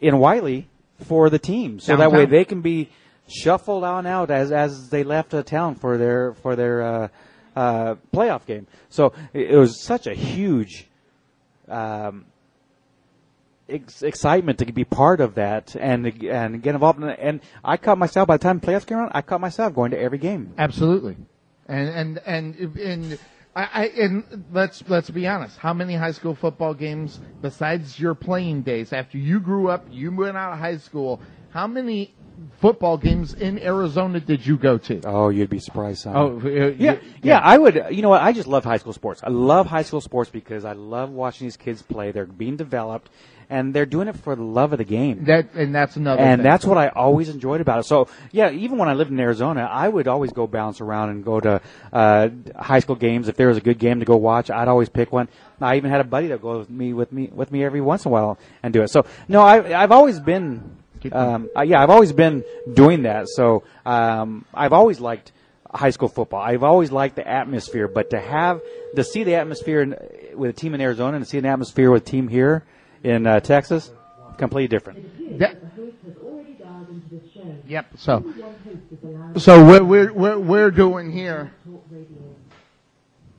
G: in Wylie for the team, so that way they can be shuffled on out as as they left the town for their for their uh, uh, playoff game. So it, it was such a huge um, ex- excitement to be part of that and and get involved in it. And I caught myself by the time playoffs came around, I caught myself going to every game.
F: Absolutely, and and and and I, I and let's let's be honest. How many high school football games besides your playing days after you grew up, you went out of high school? How many football games in Arizona did you go to?
G: Oh, you'd be surprised. Son.
F: Oh, uh,
G: yeah, yeah, I would. You know what? I just love high school sports. I love high school sports because I love watching these kids play. They're being developed, and they're doing it for the love of the game.
F: That and that's another.
G: and
F: thing.
G: that's what I always enjoyed about it. So yeah, even when I lived in Arizona, I would always go bounce around and go to uh, high school games. If there was a good game to go watch, I'd always pick one. I even had a buddy that goes with me with me with me every once in a while and do it. So no, I, I've always been. Um, uh, yeah, I've always been doing that. So um, I've always liked high school football. I've always liked the atmosphere, but to have to see the atmosphere in, with a team in Arizona and to see an atmosphere with a team here in uh, Texas, completely different.
F: That- Yep. So, so what we're we're we're doing here,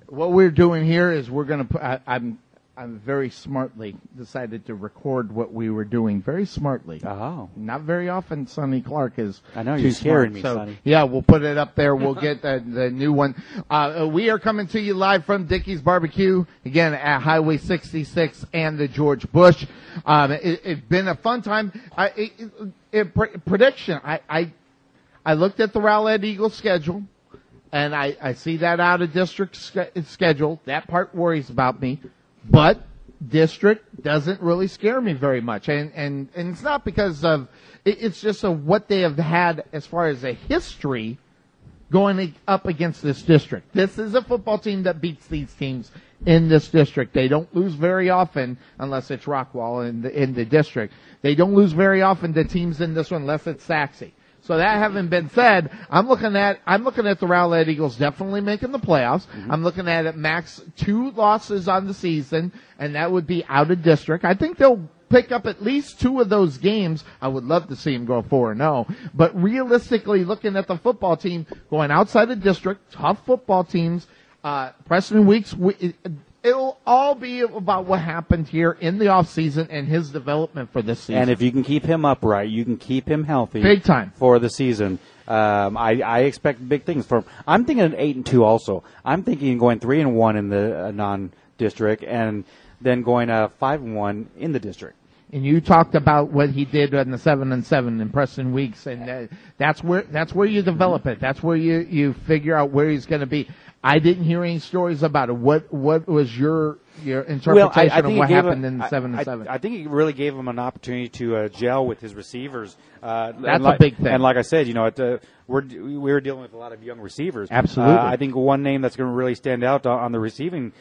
F: what we're doing here is we're gonna put. I, I'm I very smartly decided to record what we were doing very smartly.
G: Oh.
F: Not very often Sonny Clark is.
G: I know, you're scaring me,
F: so,
G: Sonny.
F: Yeah, we'll put it up there. We'll get the, the new one. Uh, we are coming to you live from Dickey's Barbecue again at Highway 66 and the George Bush. Um, it, it's been a fun time. I, it, it, it, pre- prediction. I, I I looked at the Rowlett Eagles schedule, and I, I see that out of district sch- schedule. That part worries about me, but district doesn't really scare me very much, and and and it's not because of it, it's just of what they have had as far as a history going up against this district. This is a football team that beats these teams in this district. They don't lose very often unless it's Rockwall in the, in the district. They don't lose very often to teams in this one unless it's Sachse. So that having been said, I'm looking at I'm looking at the Rowlett Eagles definitely making the playoffs. I'm looking at it max two losses on the season, and that would be out of district. I think they'll pick up at least two of those games. I would love to see them go four and zero. But realistically, looking at the football team going outside the district, tough football teams. Uh, Preston Weeks, we, it'll all be about what happened here in the off season and his development for this season.
G: And if you can keep him upright, you can keep him healthy.
F: Big time.
G: For the season. Um, I, I expect big things from him. I'm thinking an 8 and 2 also. I'm thinking going 3 and 1 in the uh, non district and then going uh, 5 and 1 in the district.
F: And you talked about what he did in the seven and seven in Preston Weeks, and uh, that's where that's where you develop it. That's where you you figure out where he's going to be. I didn't hear any stories about it. What what was your your interpretation
G: Well, I, I
F: of what happened
G: him-
F: in
G: I-
F: seven and seven?
G: I think it really gave him an opportunity to uh, gel with his receivers. Uh, and
F: That's a
G: like-
F: big thing.
G: And like I said, you know, it, uh, we're we were dealing with a lot of young receivers.
F: Absolutely.
G: Uh, I think one name that's going to really stand out on, on the receiving.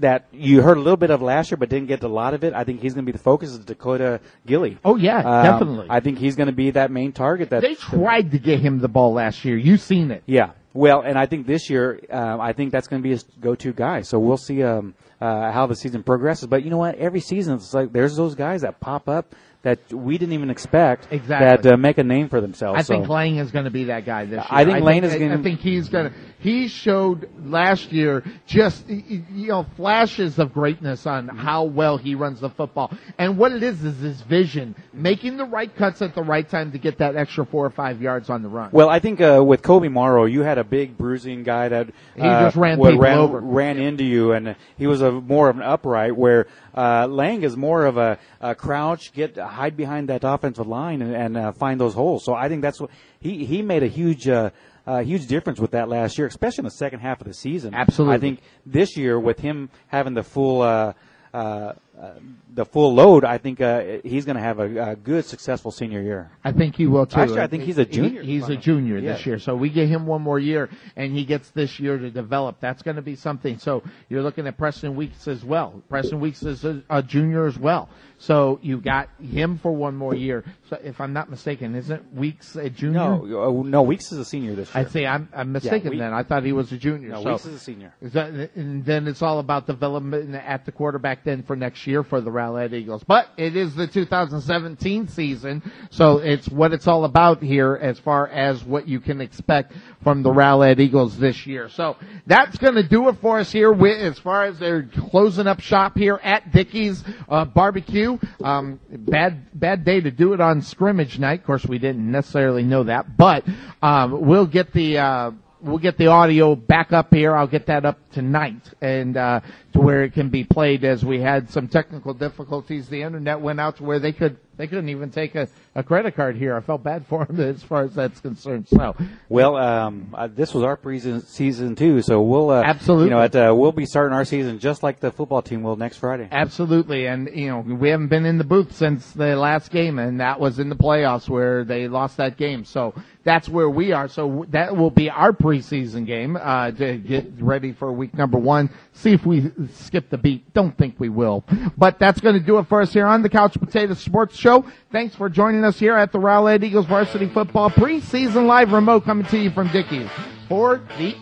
G: That you heard a little bit of last year, but didn't get a lot of it. I think he's going to be the focus of Dakota Gilly.
F: Oh, yeah,
G: Um,
F: definitely.
G: I think he's going to be that main target. That
F: they tried to get him the ball last year. You've seen it.
G: yeah. Well, and I think this year, um, I think that's going to be his go-to guy. So we'll see um, uh, how the season progresses. But you know what? Every season, it's like there's those guys that pop up that we didn't even expect
F: Exactly.
G: that uh, make a name for themselves.
F: I think
G: so.
F: Lane is going to be that guy this year.
G: I think Lane is gonna-
F: I think he's going to. He showed last year just you know flashes of greatness on how well he runs the football, and what it is is his vision, making the right cuts at the right time to get that extra four or five yards on the run.
G: Well, I think uh, with Kobe Morrow, you had a big bruising guy that
F: He
G: uh,
F: just ran people
G: ran,
F: over.
G: ran into you, and he was a more of an upright. Where uh, Lang is more of a, a crouch, get hide behind that offensive line, and, and uh, find those holes. So I think that's what he he made a huge. Uh, uh, huge difference with that last year, especially in the second half of the season.
F: Absolutely.
G: I think this year with him having the full uh, uh, uh, the full load, I think uh, he's going to have a, a good, successful senior year.
F: I think he will too.
G: Actually, I think he's a
F: He-
G: junior.
F: he's a junior this year, so we get him one more year, and he gets this year to develop. That's going to be something. So you're looking at Preston Weeks as well. Preston Weeks is a, a junior as well. So you got him for one more year. So if I'm not mistaken, isn't Weeks a junior?
G: No, uh, no, Weeks is a senior this year.
F: I see. I'm, I'm mistaken
G: Week-
F: then. I thought he was a junior.
G: No,
F: so
G: Weeks is a senior.
F: is that- and then it's all about development at the quarterback then for next year for the Rowlett Eagles. But it is the 2017 season, so it's what it's all about here as far as what you can expect from the Rowlett Eagles this year. So that's going to do it for us here with, as far as they're closing up shop here at Dickey's uh, Barbecue. Um, bad bad day to do it on scrimmage night. Of course, we didn't necessarily know that, but um, we'll get the. Uh, we'll get the audio back up here. I'll get that up tonight and uh, to where it can be played. As we had some technical difficulties, the internet went out to where they could they couldn't even take a, a credit card here. I felt bad for them as far as that's concerned. So
G: Well, um, uh, this was our preseason season too, so we'll uh,
F: Absolutely.
G: You know, at, uh, we'll be starting our season just like the football team will next Friday.
F: Absolutely, and you know we haven't been in the booth since the last game, and that was in the playoffs where they lost that game. So that's where we are. So that will be our preseason game uh, to get ready for week number one. See if we skip the beat. Don't think we will, but that's going to do it for us here on the Couch Potato Sports Show. Thanks for joining us here at the Rowlett Eagles Varsity Football preseason live remote coming to you from Dickey's for the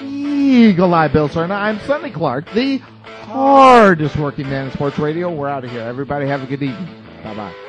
F: Eagle Eye Bill Serna. I'm Sonny Clark, the hardest working man in sports radio. We're out of here. Everybody have a good evening. Bye bye.